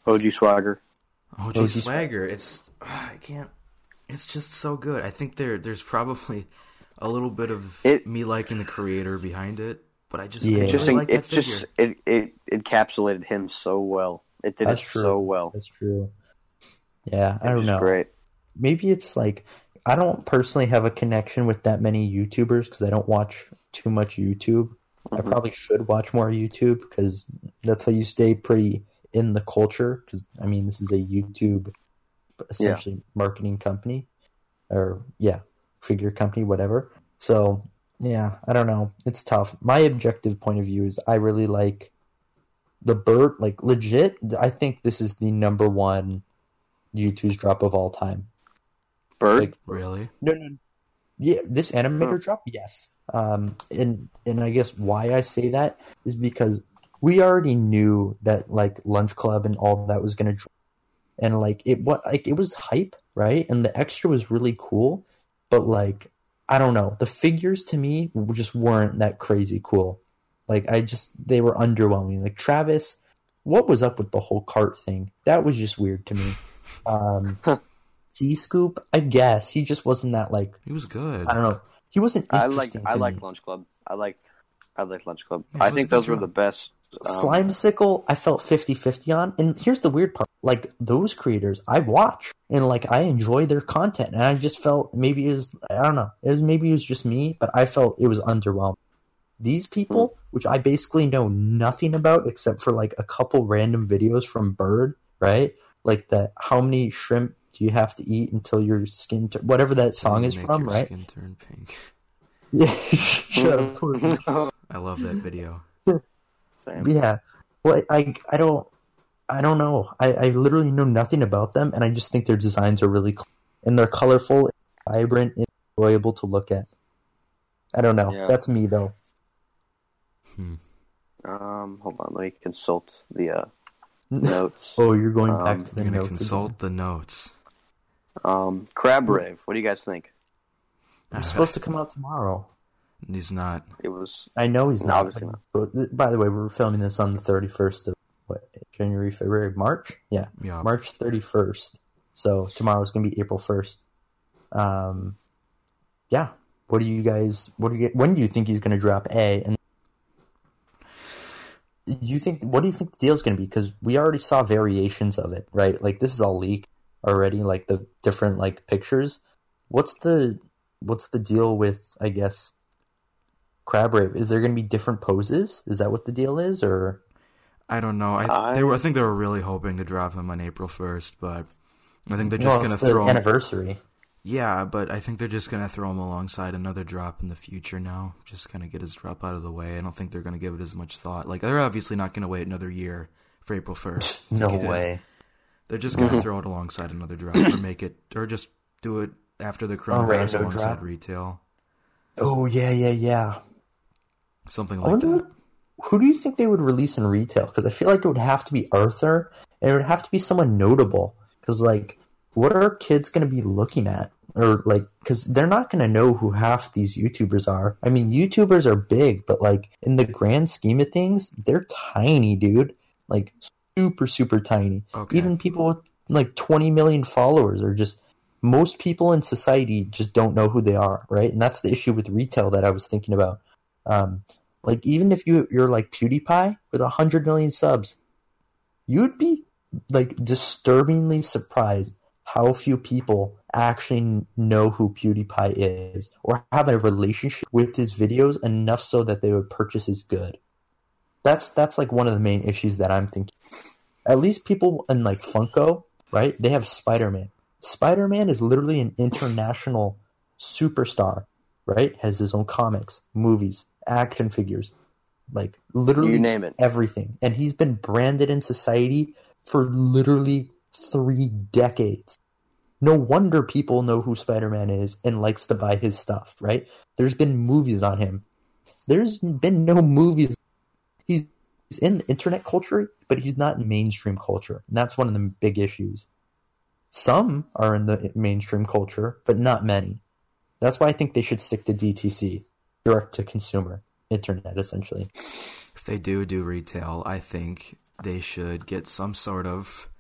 OG Swagger. OG OG Swagger. It's ah, I can't. It's just so good. I think there there's probably a little bit of It- me liking the creator behind it, but I just Yeah. I really just, like that it just, figure. it, it encapsulated him so well. It did That's it true. so well. That's true. Yeah, I don't know. Great. maybe it's like I don't personally have a connection with that many YouTubers because I don't watch too much YouTube. I Mhm. probably should watch more YouTube because that's how you stay pretty in the culture. Because I mean, this is a YouTube essentially marketing company, or yeah, figure company, whatever. So yeah, I don't know. It's tough. My objective point of view is I really like the bird. Like legit, I think this is the number one Youtooz drop of all time. Bird. Like, Really? no, no. Yeah, this animator drop, yes. Um, and and I guess why I say that is because we already knew that like Lunch Club and all that was gonna drop, and like it what like it was hype, right? And the extra was really cool, but like I don't know, the figures to me just weren't that crazy cool. Like I just they were underwhelming. Like Travis, what was up with the whole cart thing? That was just weird to me. Um, C Scoop, I guess he just wasn't that like He was good. I don't know. He wasn't. I like I to like. Lunch Club. I like I like Lunch Club. Yeah, I think those were drop. the best. um, Slime Sickle, I felt 50-50 on. And here's the weird part. Like, those creators, I watch. And, like, I enjoy their content. And I just felt maybe it was, I don't know. It was Maybe it was just me, but I felt it was underwhelming. These people, Hmm. which I basically know nothing about except for, like, a couple random videos from Bird, right? Like, that how many shrimp do you have to eat until your skin, tur- whatever that song is Make from, your right? Skin turn pink. Yeah, shut up, Courtney. I love that video. Same. Yeah. Well, I I don't I don't know. I, I literally know nothing about them, and I just think their designs are really cool. and they're colorful, vibrant, and enjoyable to look at. I don't know. Yeah. That's me though. Hmm. Um, hold on, let me consult the uh, notes. oh, you're going Um, back to the You're notes. consult the notes. Um, Crab Rave. What do you guys think? Again. It's supposed to come out tomorrow. He's not. It was I know he's not. obviously not. But, but by the way, we're filming this on the 31st of what January, February, March. Yeah, Yeah. March 31st. So tomorrow's gonna be April 1st. Um, yeah. What do you guys? What do you? When do you think he's gonna drop A? And you think? What do you think the deal's gonna be? Because we already saw variations of it, right? Like this is all leaked already. Like the different like pictures. What's the What's the deal with? I guess crab rave. Is there going to be different poses? Is that what the deal is, or I don't know. I, they were, I think they were really hoping to drop him on April first, but I think they're No, just gonna it's the throw him. anniversary? Yeah, but I think they're just gonna throw him alongside another drop in the future now. Just kind of get his drop out of the way. I don't think they're gonna give it as much thought. Like they're obviously not gonna wait another year for April first. No way. They're just gonna throw it alongside another drop or make it, or just do it after the oh, coronavirus rando alongside retail, Oh yeah, yeah, yeah. something like that. what, who do you think they would release in retail? Because I feel like it would have to be Arthur, and it would have to be someone notable. Because like, what are kids going to be looking at? Or like, because they're not going to know who half these YouTubers are. I mean, YouTubers are big, but like in the grand scheme of things, they're tiny, dude. Like super, super tiny. Okay. Even people with like 20 million followers are just most people in society just don't know who they are, right? And that's the issue with retail that I was thinking about. Um, like even if you you're like PewDiePie with a 100 million subs, you'd be like disturbingly surprised how few people actually know who PewDiePie is or have a relationship with his videos enough so that they would purchase his good. That's that's like one of the main issues that I'm thinking. At least people in like Funko, right? They have Spider-Man. Spider-Man is literally an international superstar, right? Has his own comics, movies, action figures, like literally You name it. everything. And he's been branded in society for literally three decades. No wonder people know who Spider Man is and likes to buy his stuff, right? There's been movies on him. There's been no movies. He's, he's in the internet culture, but he's not in mainstream culture. And that's one of the big issues. Some are in the mainstream culture, but not many. That's why I think they should stick to DTC, direct to consumer, internet essentially. If they do do retail, I think they should get some sort of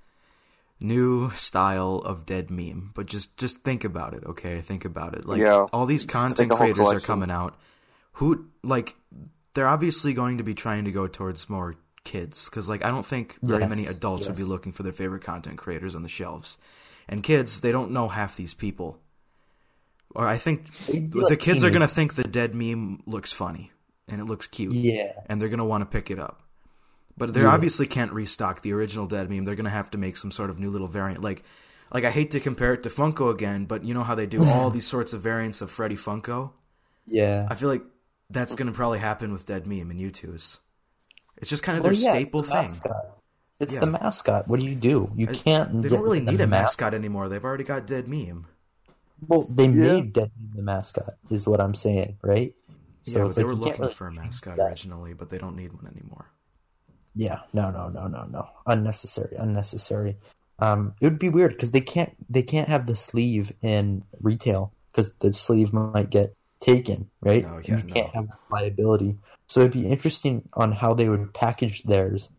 new style of dead meme. But just just think about it, okay? Think about it. Like Yeah. all these content take a whole creators are coming out. Who like they're obviously going to be trying to go towards more kids because like I don't think very Yes, many adults would be looking for their favorite content creators on the shelves, and kids they don't know half these people. Or I think the like kids are gonna think the dead meme looks funny and it looks cute Yeah. and they're going to want to pick it up. But they Yeah. obviously can't restock the original dead meme. They're going to have to make some sort of new little variant. Like, like I hate to compare it to Funko again, but you know how they do all these sorts of variants of Freddy Funko. Yeah. I feel like that's going to probably happen with dead meme and Youtooz. It's just kind of Well, their yeah, staple thing. mascot. It's Yeah. the mascot. What do you do? You I- can't. They don't really need a mas- mascot anymore. They've already got dead meme. Well, they Yeah. made Dead Meme the mascot, is what I'm saying, right? yeah, but they like were looking really for a mascot originally, but they don't need one anymore. Yeah, no, no, no, no, no. Unnecessary, unnecessary. Um, it would be weird because they can't they can't have the sleeve in retail because the sleeve might get taken, right? No, yeah, you can't have liability. So it'd be interesting on how they would package theirs,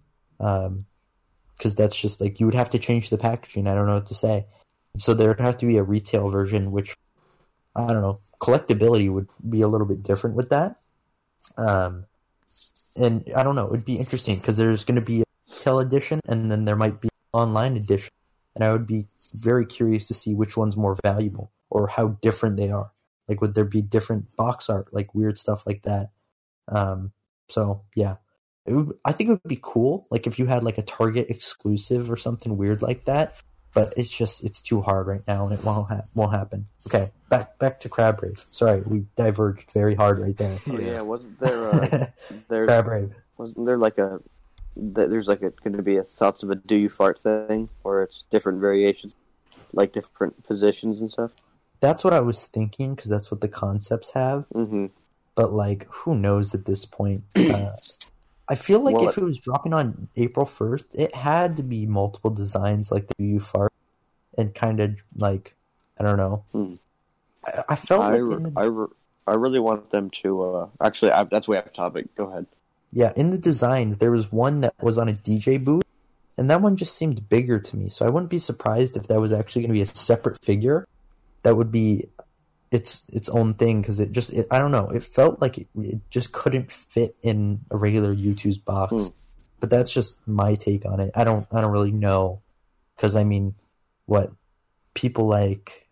because that's just like you would have to change the packaging. I don't know what to say. So there would have to be a retail version, which I don't know. Collectability would be a little bit different with that. Um, and I don't know. It would be interesting because there's going to be a retail edition, and then there might be online edition, and I would be very curious to see which one's more valuable or how different they are. Like, would there be different box art, like weird stuff like that? Um, so yeah, would, I think it would be cool, like if you had like a Target exclusive or something weird like that. But it's just it's too hard right now, and it won't ha- won't happen. Okay, back back to Crab Rave. Sorry, we diverged very hard right there. Oh Yeah. yeah, wasn't there? Uh, there's Crab Rave. wasn't there like a th- there's like a going to be a thoughts of a do you fart thing where it's different variations, like different positions and stuff. That's what I was thinking because that's what the concepts have. hmm But like, who knows at this point? Uh, I feel like Well, if it was dropping on April first, it had to be multiple designs like the UU Far, and kind of like I don't know. Hmm. I, I felt I, like the, I, re- I really want them to. Uh, actually, I, that's way off topic. Go ahead. yeah in the designs there was one that was on a DJ booth, and that one just seemed bigger to me. So I wouldn't be surprised if that was actually going to be a separate figure. That would be its its own thing because it just it, I don't know. It felt like it, it just couldn't fit in a regular Youtooz box. Hmm. But that's just my take on it. I don't I don't really know because I mean, what people like.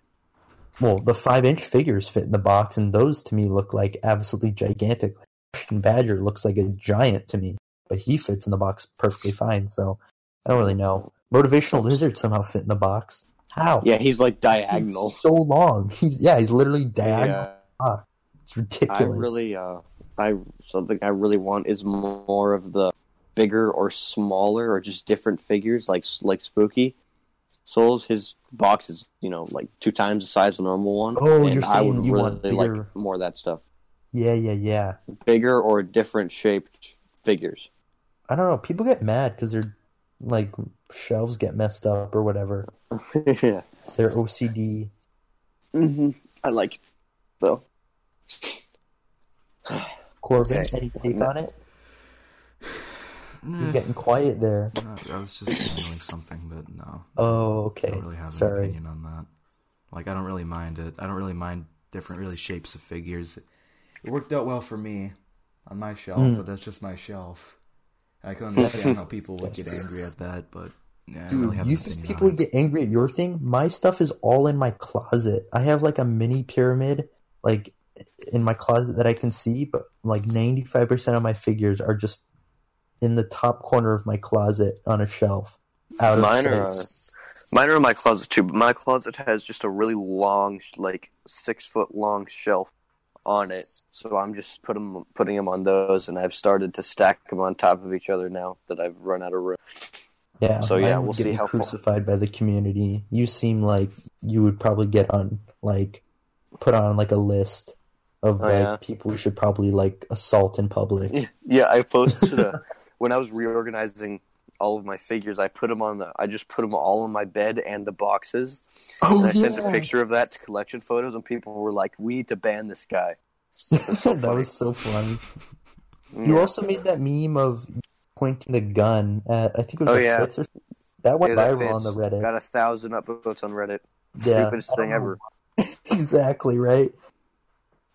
Well, the five inch figures fit in the box, and those to me look like absolutely gigantic. Like Russian Badger looks like a giant to me, but he fits in the box perfectly fine. So I don't really know. Motivational Lizard somehow fit in the box. How? Yeah, he's like He's diagonal. so long. He's yeah, he's literally diagonal. Yeah. It's I really, uh, I something I really want is more of the bigger or smaller or just different figures like like Spooky Souls. His box is you know like two times the size of a normal one. Oh, and you're I would saying you really want bigger- like more of that stuff. yeah, yeah, yeah. Bigger or different shaped figures. I don't know. People get mad because their like shelves get messed up or whatever. yeah. They're OCD. Mm-hmm. I like. Though. Corbin, Okay. any take on it? You're getting quiet there. no, I was just feeling something, but no. Oh, okay. I don't really have an opinion on that. Like, I don't really mind it. I don't really mind different, really shapes of figures. It worked out well for me on my shelf, Mm. but that's just my shelf. I can understand how people would get angry at that, but yeah, I Dude, really have you think people would get angry at your thing? My stuff is all in my closet. I have like a mini pyramid, like in my closet that I can see, but like 95% of my figures are just in the top corner of my closet on a shelf. Out of Mine sight. are uh, mine are in my closet too. But my closet has just a really long, like six foot long shelf on it. So I'm just put 'em- putting them on those, and I've started to stack them on top of each other now that I've run out of room. Yeah. So, yeah, we'll see how far- crucified by the community. You seem like you would probably get on like put on like a list of Oh, like yeah. people who should probably like assault in public. Yeah, I posted a when I was reorganizing all of my figures. I put them on the. I just put them all on my bed and the boxes. Oh and I sent a picture of that to collection photos, and people were like, "We need to ban this guy." so that was so funny. You Yeah. also made that meme of pointing the gun at I think it was Oh, a yeah. Fitz or that went Yeah, viral on the Reddit. Got a thousand upvotes on Reddit. Yeah, Stupidest thing know. ever. exactly right.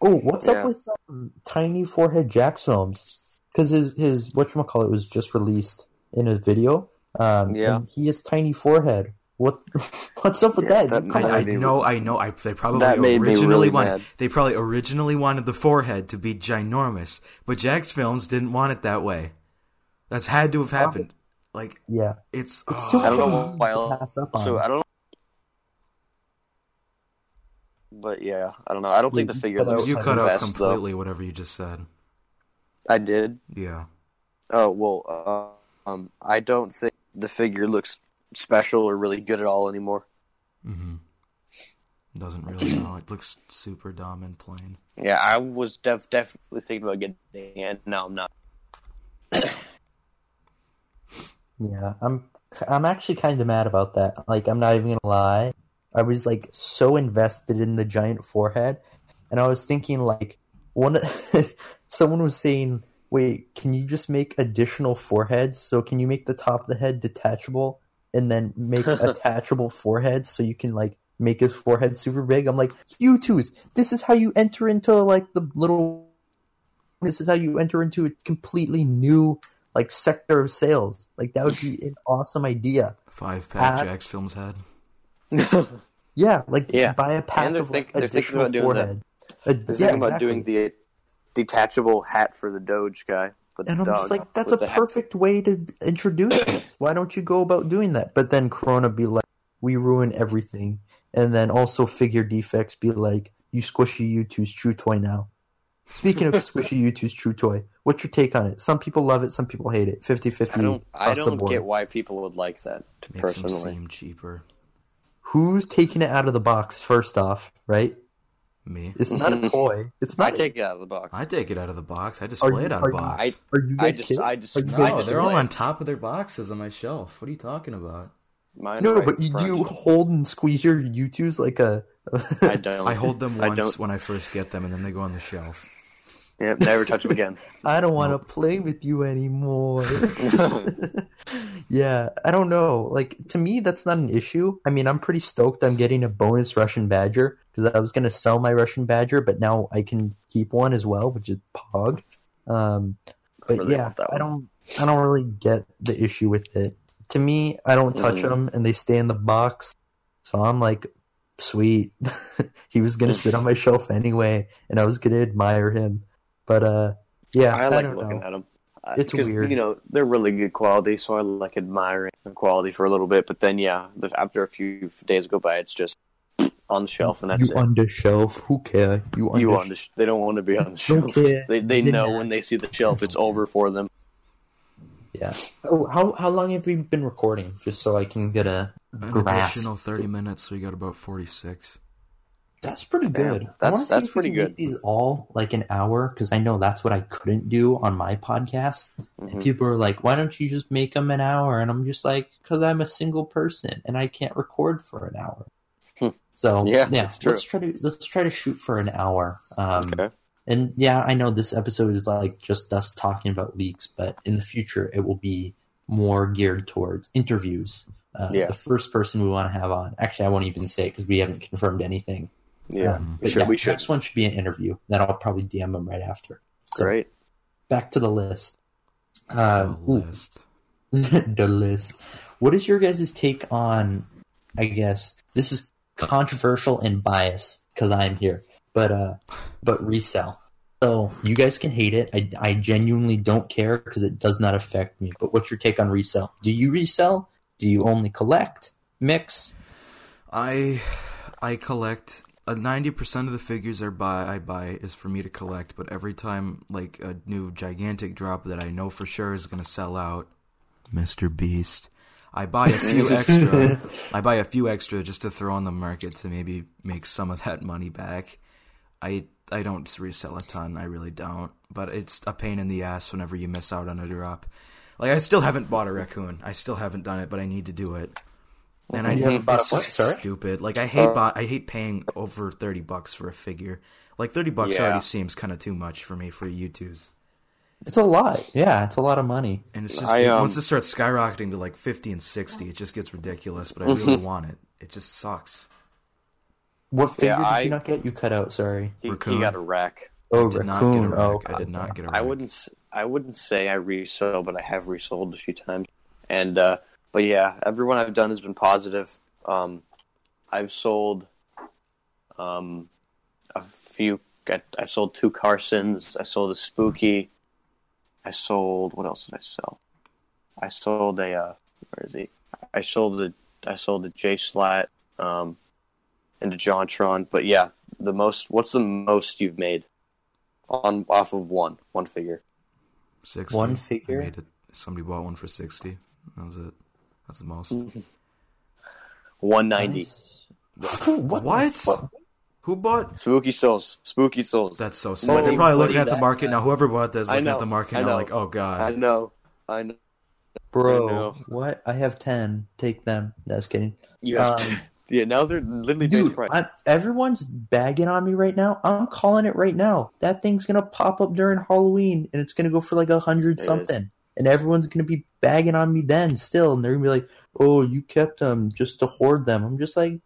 Oh, what's Yeah. up with um, Tiny Forehead JacksFilms? Because his his what call it was just released in a video. Um, Yeah. and he has tiny forehead. What what's up with Yeah, that? that I, I me- know, I know. I they probably That made me originally really wanted. mad. They probably originally wanted the forehead to be ginormous, but JacksFilms didn't want it that way. That's had to have happened. Like yeah, it's. it's oh, too I don't know why pass up on. So I don't. Know. But yeah, I don't know. I don't think Wait, the you figure cut you the cut out best completely whatever you just said. I did. Yeah. Oh well, uh, um, I don't think the figure looks special or really good at all anymore. Mm-hmm. Doesn't really know. It looks super dumb and plain. Yeah, I was def- definitely thinking about getting it. No, I'm not. Yeah, I'm I'm actually kind of mad about that. Like, I'm not even gonna lie. I was like so invested in the giant forehead, and I was thinking like one. someone was saying, "Wait, can you just make additional foreheads? So can you make the top of the head detachable and then make attachable foreheads so you can like make his forehead super big?" I'm like, "Youtooz, this is how you enter into like the little. This is how you enter into a completely new." like sector of sales. Like that would be an awesome idea. Five pack Jack's films had. Yeah, like Yeah. buy a pack And they're of like, think- they're thinking additional about doing that. forehead. Uh, They're yeah, thinking about exactly. doing the detachable hat for the Doge guy. For And I'm just like, that's a with the hat. perfect way to introduce it. Why don't you go about doing that? But then Corona be like, we ruin everything. And then also figure defects be like, you squishy Youtooz true toy now. Speaking of squishy Youtooz true toy, what's your take on it? Some people love it, some people hate it. 50-50 I don't. I don't board. get why people would like that. Makes them Personally, seem cheaper. Who's taking it out of the box first off, right? Me. It's not a toy. It's not. I take it out of the box. I take it out of the box. I Are display you- it out of the box. I- Are you I just- kids? I just- Are you I guys no, just- they're all on top of their boxes on my shelf. What are you talking about? Mine No, right but you in front. do hold and squeeze your Youtooz like a. I don't. I hold them I once don't. when I first get them, and then they go on the shelf. Yep, never touch them again. I don't want to play with you anymore. yeah, I don't know. Like to me, that's not an issue. I mean, I'm pretty stoked. I'm getting a bonus Russian Badger because I was going to sell my Russian Badger, but now I can keep one as well, which is Pog. Um, but Really yeah, I don't. I don't really get the issue with it. To me, I don't touch Mhm. them, and they stay in the box. So I'm like, sweet. he was gonna sit on my shelf anyway, and I was gonna admire him. But uh, yeah, I like don't looking know. at them. It's because, weird. You know, they're really good quality, so I like admiring the quality for a little bit. But then, yeah, the, after a few days go by, it's just on the shelf, and that's you it. on the shelf. Who care? You on you the on the sh- they don't want to be on the Don't shelf. care. They they Didn't know when they see the shelf, it's over for them. Yeah. Oh, how how long have we been recording? Just so I can get a An grasp. additional thirty minutes, so we got about forty-six. That's pretty good. Damn, I that's- wanna see that's if we pretty can good. These all like an hour because I know that's what I couldn't do on my podcast. And Mhm. people are like, "Why don't you just make them an hour?" And I'm just like, "Cause I'm a single person and I can't record for an hour." So Yeah, yeah, true. let's try to let's try to shoot for an hour. Um, Okay. And yeah, I know this episode is like just us talking about leaks, but in the future it will be more geared towards interviews. Uh, Yeah. The first person we want to have on, actually, I won't even say because we haven't confirmed anything. Yeah, Um, we but should. yeah, we should. Next one should be an interview. Then I'll probably DM them right after. So Great. back to the list. Uh, The list. the list. What is your guys' take on? I guess this is controversial and biased because I'm here, but uh, but resell. So you guys can hate it. I, I genuinely don't care because it does not affect me. But what's your take on resell? Do you resell? Do you only collect? Mix? I I collect. Uh, Ninety percent of the figures I buy, I buy is for me to collect. But every time, like a new gigantic drop that I know for sure is going to sell out, Mister Beast, I buy a few extra. I buy a few extra just to throw on the market to maybe make some of that money back. I I don't resell a ton. I really don't. But it's a pain in the ass whenever you miss out on a drop. Like I still haven't bought a raccoon. I still haven't done it, but I need to do it. And I You haven't bought it's just Sorry? stupid. Like I hate Uh, buy, I hate paying over thirty bucks for a figure. Like thirty bucks Yeah. already seems kind of too much for me for Youtooz. It's a lot. Yeah, it's a lot of money. And it's just I, um, once it starts skyrocketing to like fifty and sixty, it just gets ridiculous. But I really want it. It just sucks. What figure did I- you not get? You cut out. Sorry. He, he got a rack. Oh, Did not raccoon. get a oh, rack. I did not get a rack. I wouldn't. s- I wouldn't say I resell, but I have resold a few times. And uh, but yeah, everyone I've done has been positive. Um, I've sold um, a few. I, I sold two Carsons. I sold a Spooky. I sold what else did I sell? I sold a uh, where is he? I sold the I sold the Jschlatt um, and the Jontron. But yeah, the most. What's the most you've made on off of one one figure? Sixty. One I figure? made it. Somebody bought one for sixty. That was it. That's the most. One ninety. Nice. what? the What? Fuck? Who bought? Spooky souls. Spooky souls. That's so What sad. do They're probably looking at the think? market now. Whoever bought this I looking at the market I now, know. like, oh god. I know. I know. Bro, I know. what? I have 10. Take them. That's kidding. You have Um, yeah. Now they're literally base Dude, price. I, everyone's bagging on me right now. I'm calling it right now. That thing's gonna pop up during Halloween, and it's gonna go for like a hundred It something. And everyone's gonna be bagging on me then still, and they're gonna be like, "Oh, you kept them just to hoard them." I'm just like,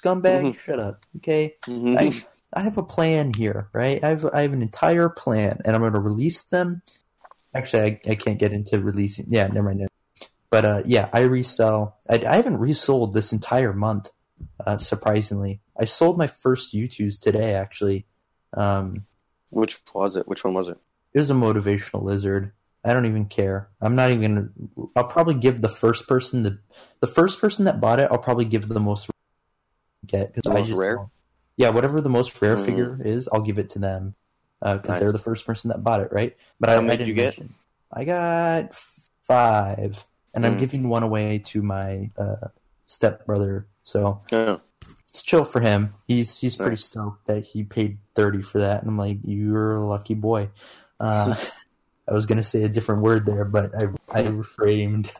scumbag, Mhm. shut up, okay? Mhm. I, I have a plan here, right? I have I have an entire plan, and I'm going to release them. Actually, I, I can't get into releasing. Yeah, never mind. But uh, yeah, I resell. I, I haven't resold this entire month. Uh, surprisingly, I sold my first Youtooz today. Actually, um, Which was it? Which one was it? it was a motivational lizard. I don't even care. I'm not even. Gonna, I'll probably give the first person the the first person that bought it. I'll probably give the most get because The I most just rare? Yeah, whatever the most rare Mhm. figure is, I'll give it to them because Nice. they're the first person that bought it, right? But How I, many did you get? mention. I got five, and I'm Mm. giving one away to my uh, stepbrother. So No. it's chill for him. He's he's pretty stoked that he paid thirty for that, and I'm like, you're a lucky boy. Uh, I was gonna say a different word there, but I I reframed.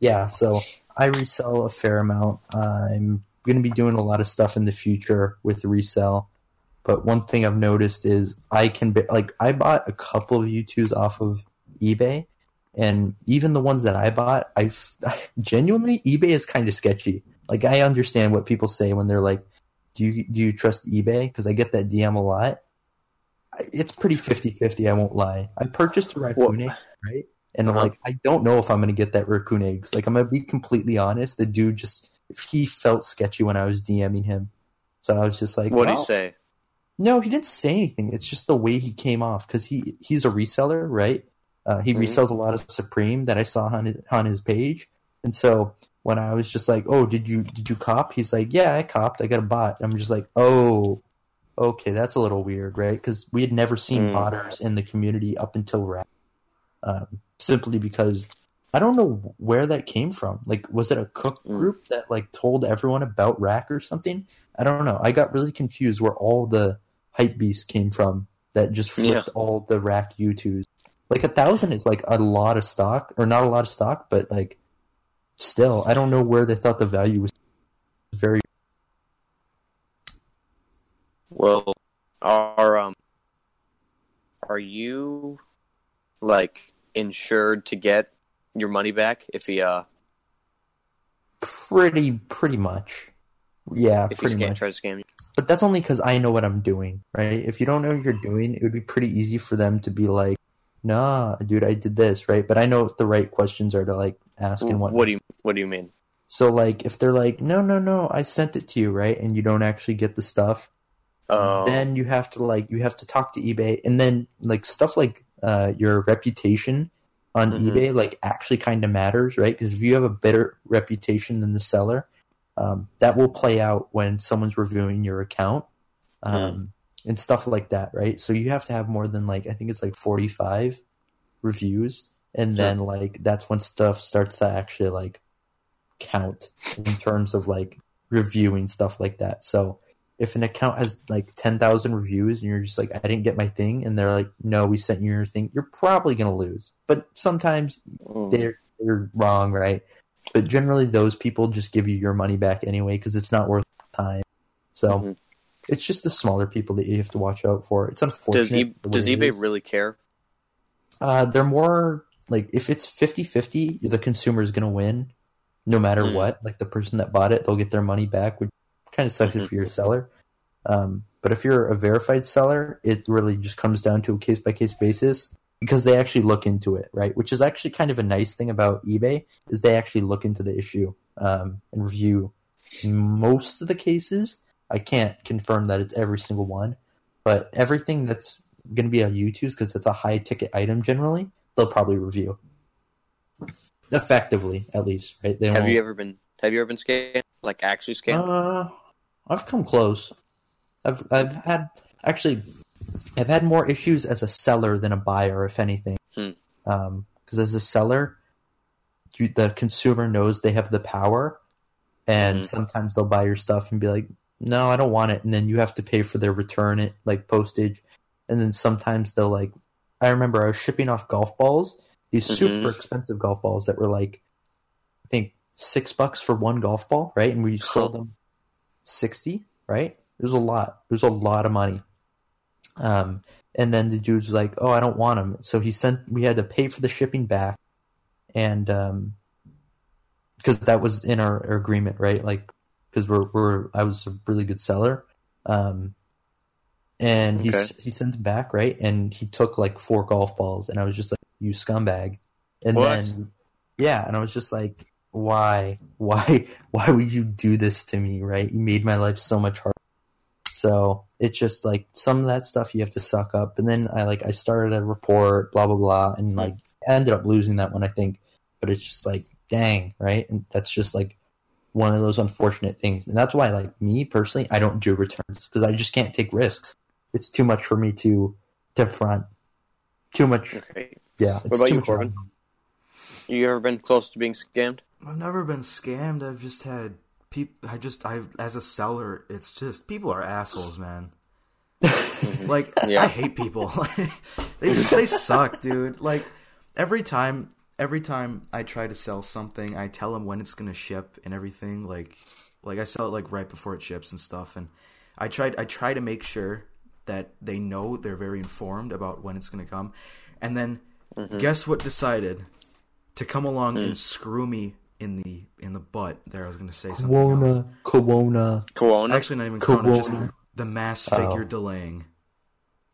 Yeah, so I resell a fair amount. I'm gonna be doing a lot of stuff in the future with resell. But one thing I've noticed is I can be, like I bought a couple of Youtooz off of eBay, and even the ones that I bought, I genuinely eBay is kind of sketchy. Like I understand what people say when they're like, "Do you do you trust eBay?" Because I get that DM a lot. I- It's pretty 50-50, I won't lie. I purchased a raccoon egg, right? And I'm Uh-huh. like, I don't know if I'm gonna get that raccoon eggs. Like I'm gonna be completely honest. The dude just he felt sketchy when I was DMing him. So I was just like, What do you say? no, he didn't say anything. It's just the way he came off because he he's a reseller, right? Uh, he Mhm. resells a lot of Supreme that I saw on his, on his page, and so when I was just like, "Oh, did you did you cop?" He's like, "Yeah, I copped. I got a bot." I'm just like, "Oh, okay, that's a little weird, right?" Because we had never seen Mm. botters in the community up until Rack, um, simply because I don't know where that came from. Like, was it a cook Mm. group that like told everyone about Rack or something? I don't know. I got really confused where all the hype beasts came from that just flipped all the rack Youtooz. Like a thousand is like a lot of stock, or not a lot of stock, but like still, I don't know where they thought the value was very. Well, are um, are you like insured to get your money back if he uh Pretty, pretty much. Yeah, if he pretty scam, much. tries to scam you? But that's only because I know what I'm doing, right? If you don't know what you're doing, it would be pretty easy for them to be like, "Nah, dude, I did this," right? But I know what the right questions are to like ask and what. What do you What do you mean? So like, if they're like, "No, no, no, I sent it to you," right, and you don't actually get the stuff, Oh, then you have to like you have to talk to eBay, and then like stuff like uh, your reputation on Mhm. eBay like actually kind of matters, right? Because if you have a better reputation than the seller, um, that will play out when someone's reviewing your account um, and stuff like that, right? So you have to have more than like I think it's like forty five reviews, and then like that's when stuff starts to actually like count in terms of like reviewing stuff like that. So if an account has like 10,000 reviews and you're just like, I didn't get my thing, and they're like, no, we sent you your thing, you're probably going to lose. But sometimes Mm. they're, they're wrong, right? But generally, those people just give you your money back anyway because it's not worth the time. So Mhm. it's just the smaller people that you have to watch out for. It's unfortunate. does e- does eBay is. really care? Uh, they're more like if it's 50-50, the consumer is going to win no matter Hmm. what. Like the person that bought it, they'll get their money back, which kind of sucks if you're a seller. Um, but if you're a verified seller, it really just comes down to a case by case basis because they actually look into it, right? Which is actually kind of a nice thing about eBay is they actually look into the issue um, and review most of the cases. I can't confirm that it's every single one, but everything that's going to be on YouTube because it's a high ticket item generally, they'll probably review effectively at least, right? They Have won't- you ever been Have you ever been scammed? Like actually scammed? uh, I've come close. I've I've had actually I've had more issues as a seller than a buyer, if anything. Hmm. Because as a seller, you, the consumer knows they have the power, and Mhm. sometimes they'll buy your stuff and be like, "No, I don't want it," and then you have to pay for their return it, like postage, and then sometimes they'll like. I remember I was shipping off golf balls, these Mhm. super expensive golf balls that were like, I think six bucks for one golf ball, right? And we sold them sixty, right? It was a lot. It was a lot of money. Um, and then the dude was like, "Oh, I don't want them." So he sent. We had to pay for the shipping back, and um, because that was in our, our agreement, right? Like, because we're we're I was a really good seller, um, and he Okay. he sent back, right? And he took like four golf balls, and I was just like, "You scumbag!" And What? then, yeah, and I was just like, "Why, why, why would you do this to me?" Right? You made my life so much harder. So it's just like some of that stuff you have to suck up. And then I like I started a report, blah blah blah, and hmm. like I ended up losing that one, I think. But it's just like, dang, right? And that's just like one of those unfortunate things. And that's why, like me personally, I don't do returns because I just can't take risks. It's too much for me to to front. Too much, Okay. yeah. It's about too you, Corbin? You ever been close to being scammed? I've never been scammed. I've just had People, I just, I as a seller, it's just people are assholes, man. like Yeah. I hate people. they just they suck, dude. Like every time, every time I try to sell something, I tell them when it's gonna ship and everything. Like, like I sell it like right before it ships and stuff. And I tried, I try to make sure that they know they're very informed about when it's gonna come. And then mm-hmm. guess what decided to come along and hmm. screw me in the in the butt? There, I was gonna say something else. Corona, Corona. Corona. Actually, not even Corona, just the mass figure oh. delaying.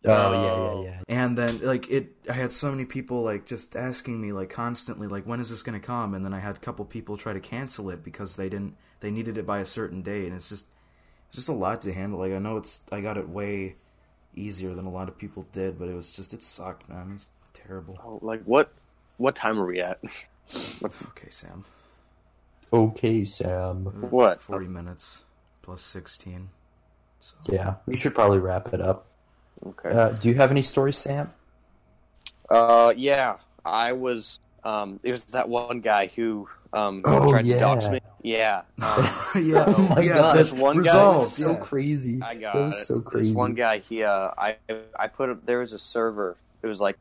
Oh, oh yeah, yeah, yeah. And then like it, I had so many people like just asking me like constantly like when is this gonna come? And then I had a couple people try to cancel it because they didn't they needed it by a certain date, and it's just it's just a lot to handle. Like I know it's I got it way easier than a lot of people did, but it was just it sucked, man. It was terrible. Oh, like what? What time are we at? What's, Okay, Sam, Okay, Sam. what? forty minutes plus sixteen. So Yeah, we should probably wrap it up. Okay. Uh, do you have any stories, Sam? Uh, yeah, I was. Um, it was that one guy who um Oh, tried yeah. to dox me. Yeah. Um, yeah, Oh my yeah, God. This one guy was so yeah. crazy. I got that was it. so crazy. This one guy, he, uh, I, I put up. There was a server. It was like,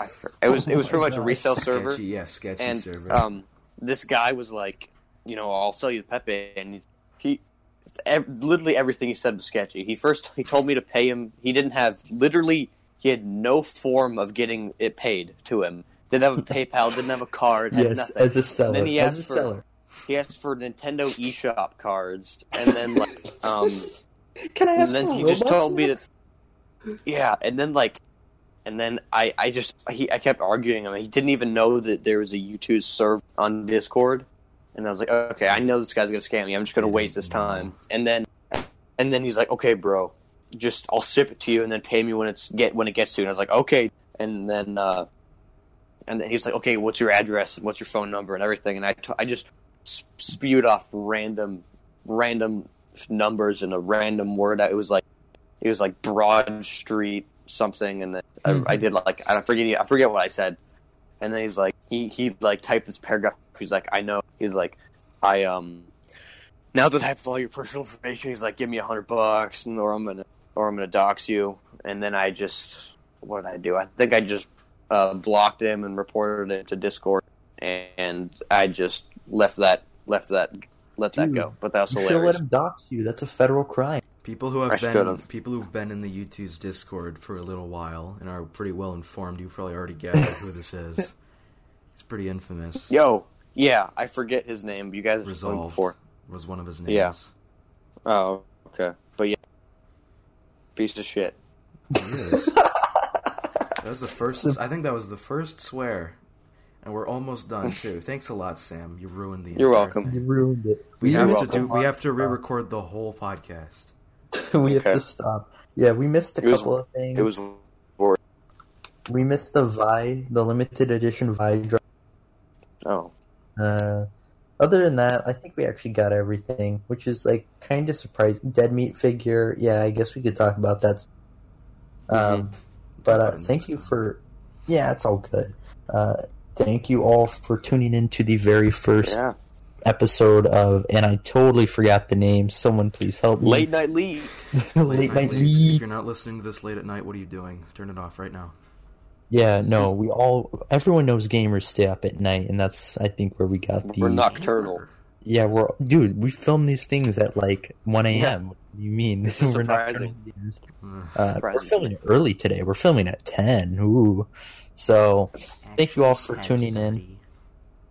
I, it was, it was Oh pretty my much a gosh. resale server, Sketchy, yeah, sketchy and server. um, this guy was like, you know, I'll sell you the Pepe, and he, literally everything he said was sketchy. He first he told me to pay him. He didn't have literally. He had no form of getting it paid to him. Didn't have a PayPal. Didn't have a card. Yes, nothing. as a seller. then he as asked a for- seller. He asked for Nintendo eShop cards, and then like, um, Can I ask? and then he just told me next? that yeah and then like and then i i just he i kept arguing him. He didn't even know that there was a Youtooz server on discord. And i was like okay i know this guy's gonna scam me. I'm just gonna waste this time. And then and then he's like okay bro just i'll ship it to you and then pay me when it's get when it gets to you. And i was like okay. And then uh and then he's like okay what's your address and what's your phone number and everything? And i, t- I just spewed off random random numbers and a random word. It was like it was like Broad Street something, and then I, I did like I forget I forget what I said, and then he's like he he like typed this paragraph. He's like I know. He's like I um now that I have all your personal information, he's like give me a hundred bucks, and or I'm gonna or I'm gonna dox you, and then I just what did I do? I think I just uh, blocked him and reported it to Discord, and I just left that left that let that go. But that's was You should let him dox you. That's a federal crime. People who I have been should've. people who've been in the Youtooz Discord for a little while and are pretty well informed, you probably already gathered who this is. He's pretty infamous. Yo, yeah, I forget his name. You guys have told me Resolved before. was one of his Yeah. names. Oh, okay. But yeah, piece of shit. He is. that was the first. I think that was the first swear, and we're almost done too. Thanks a lot, Sam. You ruined the. You're entire welcome. thing. You ruined it. We have to do. We have to re-record the whole podcast. we have to stop. Yeah, we missed a It was- couple of things. It was We missed the Vi, the limited edition Vi drop. oh Uh, other than that, I think we actually got everything, which is like kind of surprising. Dead meat figure, yeah, I guess we could talk about that. Um, but uh, thank you for, yeah, it's all good. Uh, thank you all for tuning in to the very first yeah. Episode of, and I totally forgot the name. Someone please help me. Late night leads. late night leagues. league. If you're not listening to this late at night, what are you doing? Turn it off right now. Yeah, no, we all everyone knows gamers stay up at night, and that's I think where we got the We're nocturnal. Yeah, we're dude. We film these things at like one a.m. What do you mean? This is we're surprising. nocturnal gamers. Uh, we're filming it early today. We're filming at ten. Ooh, so thank you all for tuning in.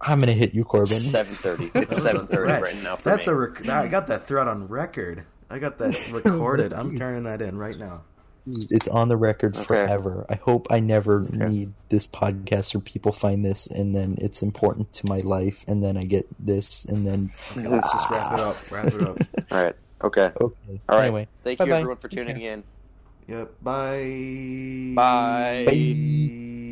I'm gonna hit you, Corbin. Seven thirty. It's seven thirty right now for That's me. a. Rec- I got that threat on record. I got that recorded. I'm turning that in right now. It's on the record Okay. forever. I hope I never need this podcast or people find this, and then it's important to my life, and then I get this, and then Let's just wrap it up. Wrap it up. All right. Okay. okay. All right. Anyway, Thank you bye-bye. everyone for tuning in. Yep. Bye. Bye. Bye.